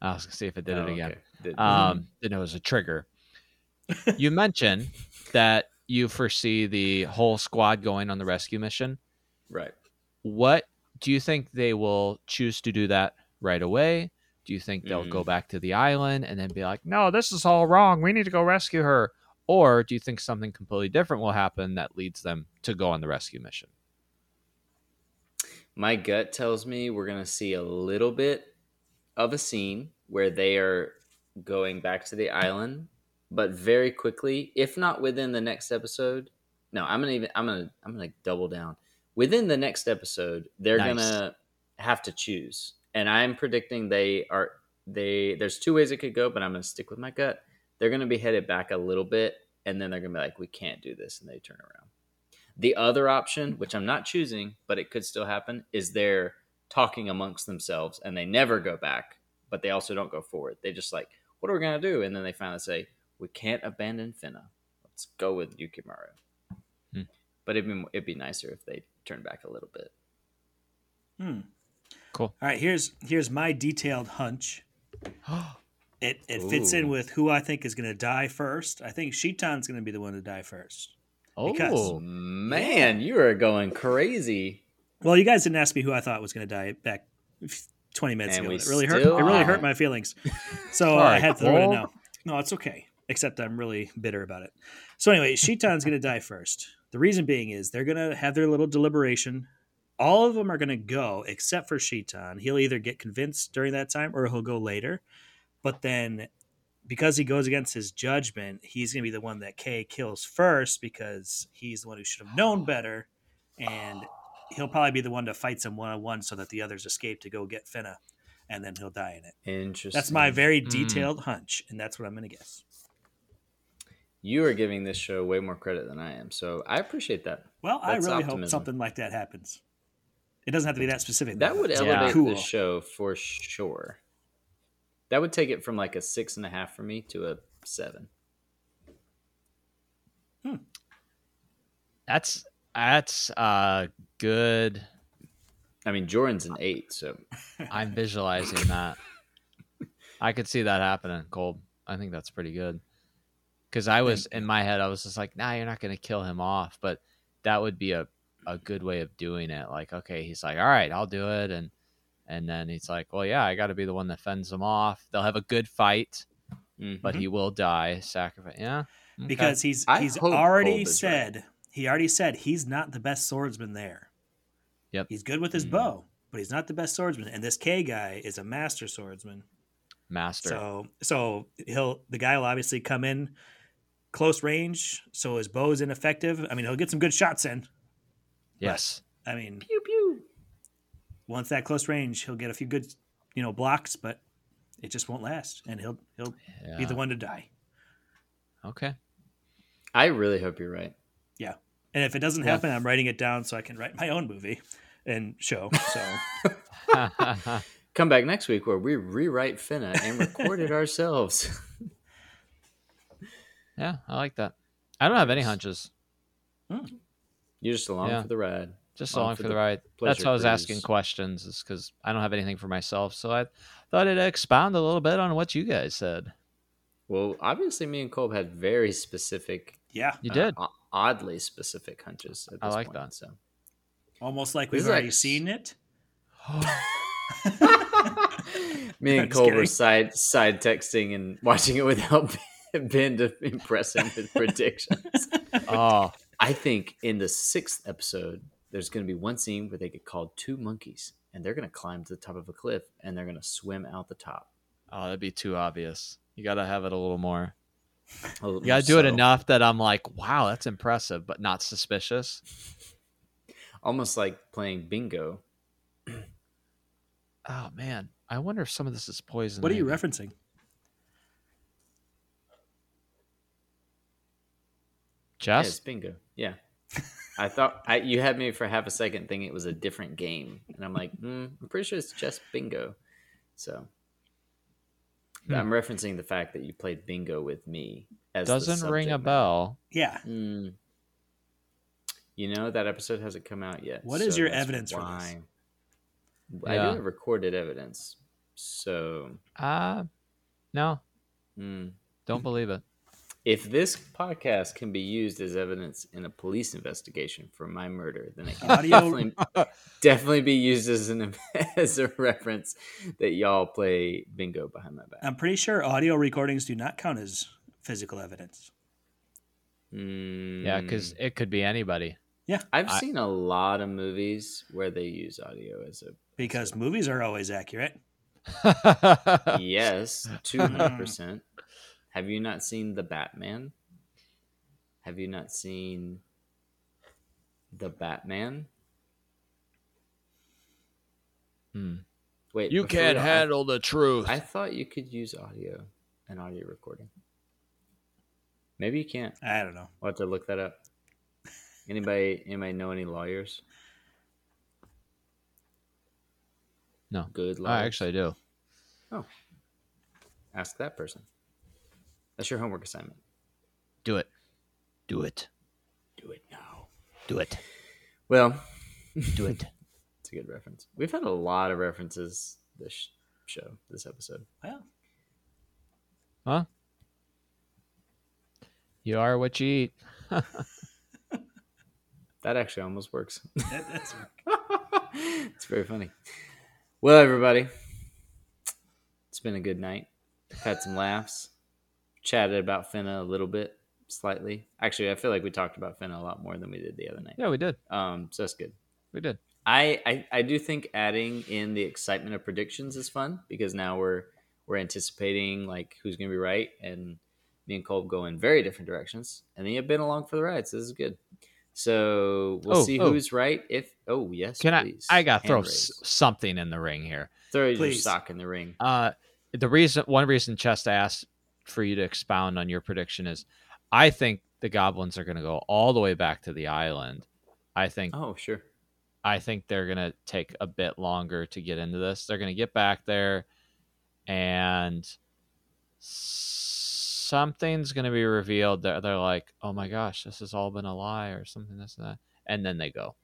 [SPEAKER 3] I was gonna see if it did
[SPEAKER 1] Oh,
[SPEAKER 3] it again.
[SPEAKER 1] okay. Did-
[SPEAKER 3] um, didn't know it was a trigger. you mentioned that you foresee the whole squad going on the rescue mission.
[SPEAKER 1] right.
[SPEAKER 3] What do you think they will choose to do that right away? Do you think they'll go
[SPEAKER 1] Mm.
[SPEAKER 3] back to the island and then be like, "No, this is all wrong. We need to go rescue her," or do you think something completely different will happen that leads them to go on the rescue mission?
[SPEAKER 1] My gut tells me we're going to see a little bit of a scene where they are going back to the island, but very quickly, if not within the next episode. No, I'm gonna even I'm gonna I'm gonna double down. Within the next episode, they're
[SPEAKER 3] Nice.
[SPEAKER 1] gonna have to choose, and I'm predicting they are they. There's two ways it could go, but I'm gonna stick with my gut. They're gonna be headed back a little bit, and then they're gonna be like, "We can't do this," and they turn around. The other option, which I'm not choosing, but it could still happen, is they're talking amongst themselves and they never go back, but they also don't go forward. They just like, what are we gonna do? And then they finally say, we can't abandon Fena. Let's go with Yukimaru.
[SPEAKER 3] Hmm.
[SPEAKER 1] But it'd be it'd be nicer if they turn back a little bit.
[SPEAKER 2] hmm.
[SPEAKER 3] Cool.
[SPEAKER 2] All right, here's here's my detailed hunch. It it fits in with who I think is going to die first. I think Shitan's going to be the one to die first. Because-
[SPEAKER 3] Oh,
[SPEAKER 1] Man, you are going crazy.
[SPEAKER 2] Well, you guys didn't ask me who I thought was going to die back 20 minutes
[SPEAKER 1] And
[SPEAKER 2] ago. It really hurt.
[SPEAKER 1] still
[SPEAKER 2] It really hurt my feelings. So uh, I had to throw it in
[SPEAKER 3] Cole.
[SPEAKER 2] now. No, it's okay. Except I'm really bitter about it. So anyway, Shitan's going to die first. The reason being is they're going to have their little deliberation. All of them are going to go except for Shitan. He'll either get convinced during that time or he'll go later. But then because he goes against his judgment, he's going to be the one that Kay kills first because he's the one who should have known better. And he'll probably be the one to fight some one on one so that the others escape to go get Fena. And then he'll die in it.
[SPEAKER 1] Interesting.
[SPEAKER 2] That's my very
[SPEAKER 3] Mm.
[SPEAKER 2] detailed hunch, and that's what I'm going to guess.
[SPEAKER 1] You are giving this show way more credit than I am, so I appreciate that.
[SPEAKER 2] Well, I
[SPEAKER 1] That's
[SPEAKER 2] really hope something like that happens. It doesn't have to be that specific.
[SPEAKER 1] That would
[SPEAKER 2] It's
[SPEAKER 1] elevate
[SPEAKER 2] cool.
[SPEAKER 1] the show for sure. That would take it from like a six and a half for me to a seven.
[SPEAKER 3] That's that's uh good.
[SPEAKER 1] I mean, Joran's an eight, so
[SPEAKER 3] I'm visualizing that. I could see that happening, Cole. I think that's pretty good. Because I was in my head, I was just like, "Nah, you're not going to kill him off," but that would be a, a good way of doing it. Like, okay, he's like, "All right, I'll do it," and and then he's like, "Well, yeah, I got to be the one that fends them off." They'll have a good fight,
[SPEAKER 1] mhm.
[SPEAKER 3] but he will die. Sacrifice, yeah, okay.
[SPEAKER 2] because he's
[SPEAKER 1] I
[SPEAKER 2] he's already
[SPEAKER 1] Kolb is
[SPEAKER 2] said he already said he's not the best swordsman there.
[SPEAKER 3] Yep.
[SPEAKER 2] He's good with his
[SPEAKER 1] Mm.
[SPEAKER 2] bow, but he's not the best swordsman. And this K guy is a master swordsman.
[SPEAKER 3] master.
[SPEAKER 2] So so he'll the guy will obviously come in close range, so his bow is ineffective. I mean, he'll get some good shots in.
[SPEAKER 3] Yes,
[SPEAKER 2] I mean,
[SPEAKER 1] pew pew.
[SPEAKER 2] once that close range, he'll get a few good, you know, blocks, but it just won't last, and he'll he'll be the one to die.
[SPEAKER 3] Okay.
[SPEAKER 1] I really hope you're right. Yeah.
[SPEAKER 2] And if it doesn't
[SPEAKER 3] Yeah.
[SPEAKER 2] happen, I'm writing it down so I can write my own movie and show. So
[SPEAKER 1] Come back next week where we rewrite Fena and record it ourselves.
[SPEAKER 3] yeah, I like that. I don't have any hunches. Hmm.
[SPEAKER 1] You're just along
[SPEAKER 3] Yeah.
[SPEAKER 1] for the ride.
[SPEAKER 3] Just
[SPEAKER 1] Along
[SPEAKER 3] along
[SPEAKER 1] for
[SPEAKER 3] for
[SPEAKER 1] the
[SPEAKER 3] the ride. That's
[SPEAKER 1] pleasure
[SPEAKER 3] why I was asking questions, is because I don't have anything for myself. So I thought I'd expound a little bit on what you guys said.
[SPEAKER 1] Well, obviously, me and Kolb had very specific,
[SPEAKER 2] yeah,
[SPEAKER 3] You
[SPEAKER 1] uh,
[SPEAKER 3] did.
[SPEAKER 1] o- oddly specific hunches. At
[SPEAKER 3] I
[SPEAKER 1] this
[SPEAKER 3] like
[SPEAKER 1] point,
[SPEAKER 3] that.
[SPEAKER 1] So
[SPEAKER 2] almost like we've already
[SPEAKER 1] like-
[SPEAKER 2] seen it.
[SPEAKER 1] me and
[SPEAKER 2] Just
[SPEAKER 1] Kolb
[SPEAKER 2] kidding.
[SPEAKER 1] were side side texting and watching it without Ben to impress him with predictions.
[SPEAKER 3] oh,
[SPEAKER 1] I think in the sixth episode, there's going to be one scene where they get called two monkeys, and they're going to climb to the top of a cliff, and they're going to swim out the top.
[SPEAKER 3] oh, that'd be too obvious. You got to have it a little more.
[SPEAKER 1] A little
[SPEAKER 3] You got to do it enough that I'm like, wow, that's impressive, but not suspicious.
[SPEAKER 1] almost like playing bingo.
[SPEAKER 3] Oh man, I wonder if some of this is poison.
[SPEAKER 2] What are you
[SPEAKER 3] ivy.
[SPEAKER 2] referencing?
[SPEAKER 1] Yeah,
[SPEAKER 3] Chess?
[SPEAKER 1] it's bingo. Yeah. I thought I, you had me for half a second thinking it was a different game, and I'm like, mm, I'm pretty sure it's just bingo. So
[SPEAKER 3] Hmm.
[SPEAKER 1] I'm referencing the fact that you played bingo with me. As
[SPEAKER 3] Doesn't ring a bell.
[SPEAKER 2] Yeah.
[SPEAKER 1] Mm. You know that episode hasn't come out yet.
[SPEAKER 2] What is
[SPEAKER 1] so
[SPEAKER 2] your evidence for this?
[SPEAKER 1] why- I
[SPEAKER 3] Yeah.
[SPEAKER 1] do have recorded evidence. So
[SPEAKER 3] Uh no,
[SPEAKER 1] mm,
[SPEAKER 3] don't believe it.
[SPEAKER 1] If this podcast can be used as evidence in a police investigation for my murder, then it can
[SPEAKER 2] Audio-
[SPEAKER 1] definitely, definitely be used as an as a reference that y'all play bingo behind my back.
[SPEAKER 2] I'm pretty sure audio recordings do not count as physical evidence.
[SPEAKER 1] Mm,
[SPEAKER 3] Yeah, because it could be anybody.
[SPEAKER 1] Yeah, I've
[SPEAKER 3] I-
[SPEAKER 1] seen a lot of movies where they use audio as a
[SPEAKER 2] Because movies are always accurate.
[SPEAKER 1] yes, two hundred percent. Have you not seen the Batman? Have you not seen the Batman?
[SPEAKER 3] Hmm.
[SPEAKER 1] Wait,
[SPEAKER 3] You can't
[SPEAKER 1] real, I-
[SPEAKER 3] handle the truth.
[SPEAKER 1] I thought you could use audio and audio recording. Maybe you can't.
[SPEAKER 2] I don't know.
[SPEAKER 1] We'll have to look that up. Anybody anybody know any lawyers?
[SPEAKER 3] No.
[SPEAKER 1] Good lawyers.
[SPEAKER 3] I actually do. Oh.
[SPEAKER 1] Ask that person. That's your homework assignment.
[SPEAKER 3] Do it. Do it.
[SPEAKER 1] Do it now.
[SPEAKER 3] Do it.
[SPEAKER 1] Well,
[SPEAKER 3] Do it.
[SPEAKER 1] it's a good reference. We've had a lot of references this show, this episode.
[SPEAKER 2] Well,
[SPEAKER 3] Huh? You are what you eat.
[SPEAKER 1] That actually almost works.
[SPEAKER 2] that, that's
[SPEAKER 1] it's very funny. Well, everybody, it's been a good night. Had some laughs, chatted about Fena a little bit, slightly. Actually, I feel like we talked about Fena a lot more than we did the other night.
[SPEAKER 3] Yeah, we did.
[SPEAKER 1] Um, so that's good.
[SPEAKER 3] We did.
[SPEAKER 1] I, I I do think adding in the excitement of predictions is fun because now we're we're anticipating like who's gonna be right, and me and Cole go in very different directions, and then you've been along for the ride, so this is good. So we'll
[SPEAKER 3] Oh,
[SPEAKER 1] see
[SPEAKER 3] oh.
[SPEAKER 1] who's right. If oh yes,
[SPEAKER 3] Can
[SPEAKER 1] please.
[SPEAKER 3] I? I got throw s-
[SPEAKER 1] raise.
[SPEAKER 3] something in the ring here.
[SPEAKER 1] throw your
[SPEAKER 2] Please.
[SPEAKER 1] sock in the ring.
[SPEAKER 3] Uh, the reason, one reason, Chess asked for you to expound on your prediction is, I think the goblins are going to go all the way back to the island. I think
[SPEAKER 1] Oh sure.
[SPEAKER 3] I think they're gonna take a bit longer to get into this. They're gonna get back there, and something's gonna be revealed. That they're like, "Oh my gosh, this has all been a lie," or something. This and that, and then they go.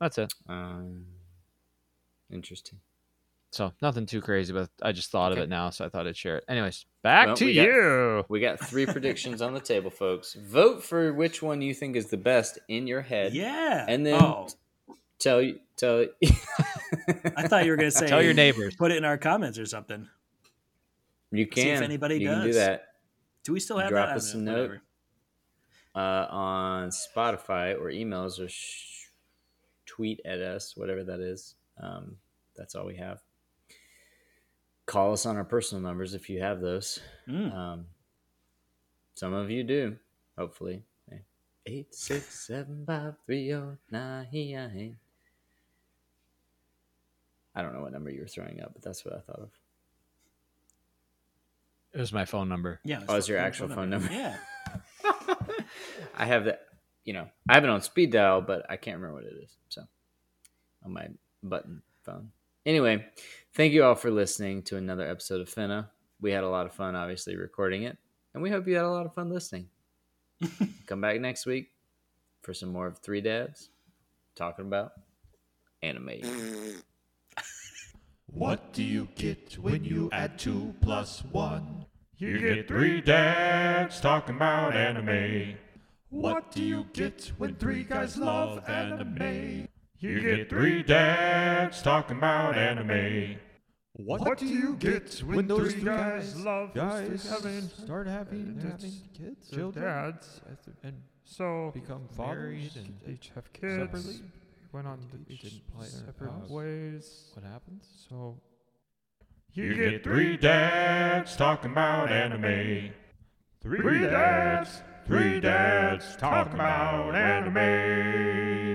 [SPEAKER 3] That's it.
[SPEAKER 1] Um, interesting.
[SPEAKER 3] So nothing too crazy, but I just thought of it now, so I thought I'd share it. Anyways, back
[SPEAKER 1] Well,
[SPEAKER 3] to
[SPEAKER 1] we got-
[SPEAKER 3] you.
[SPEAKER 1] We got three predictions on the table, folks. Vote for which one you think is the best in your head.
[SPEAKER 2] Yeah.
[SPEAKER 1] And then
[SPEAKER 2] oh,
[SPEAKER 1] tell you tell.
[SPEAKER 2] I thought you were gonna say
[SPEAKER 3] Tell your neighbors.
[SPEAKER 2] Put it in our comments or something.
[SPEAKER 1] you can
[SPEAKER 2] See if anybody
[SPEAKER 1] you can do
[SPEAKER 2] does.
[SPEAKER 1] that
[SPEAKER 2] Do we still have
[SPEAKER 1] Drop
[SPEAKER 2] that? I
[SPEAKER 1] us
[SPEAKER 2] don't
[SPEAKER 1] a
[SPEAKER 2] know,
[SPEAKER 1] note. uh, on Spotify or emails or sh- tweet at us, whatever that is. Um, that's all we have. Call us on our personal numbers if you have those.
[SPEAKER 2] Mm.
[SPEAKER 1] Um, some of you do, hopefully. Eight six seven five three oh nine. I don't know what number you were throwing up, but that's what I thought of.
[SPEAKER 3] It was my phone number.
[SPEAKER 2] Yeah.
[SPEAKER 1] Oh, it's your actual phone number.
[SPEAKER 2] Yeah.
[SPEAKER 1] I have that, you know, I have it on speed dial, but I can't remember what it is. So on my button phone. Anyway, thank you all for listening to another episode of Fena. We had a lot of fun, obviously, recording it, and we hope you had a lot of fun listening. Come back next week for some more of Three Dads talking about anime.
[SPEAKER 4] What do you get when you add two plus one? You get three dads talking about anime. What do you get when three guys love anime? You get three dads talking about anime. What do you get when those three guys love
[SPEAKER 5] guys
[SPEAKER 4] having
[SPEAKER 5] start having,
[SPEAKER 4] having
[SPEAKER 5] having kids,
[SPEAKER 4] children,
[SPEAKER 5] dads, and
[SPEAKER 4] so
[SPEAKER 5] become fathers
[SPEAKER 4] and
[SPEAKER 5] and
[SPEAKER 4] each have kids.
[SPEAKER 5] separately.
[SPEAKER 4] Went on
[SPEAKER 5] They
[SPEAKER 4] each
[SPEAKER 5] didn't play in a
[SPEAKER 4] separate ways.
[SPEAKER 5] What happens?
[SPEAKER 4] So you get three dads talking about anime. Three dads, three dads talking about anime.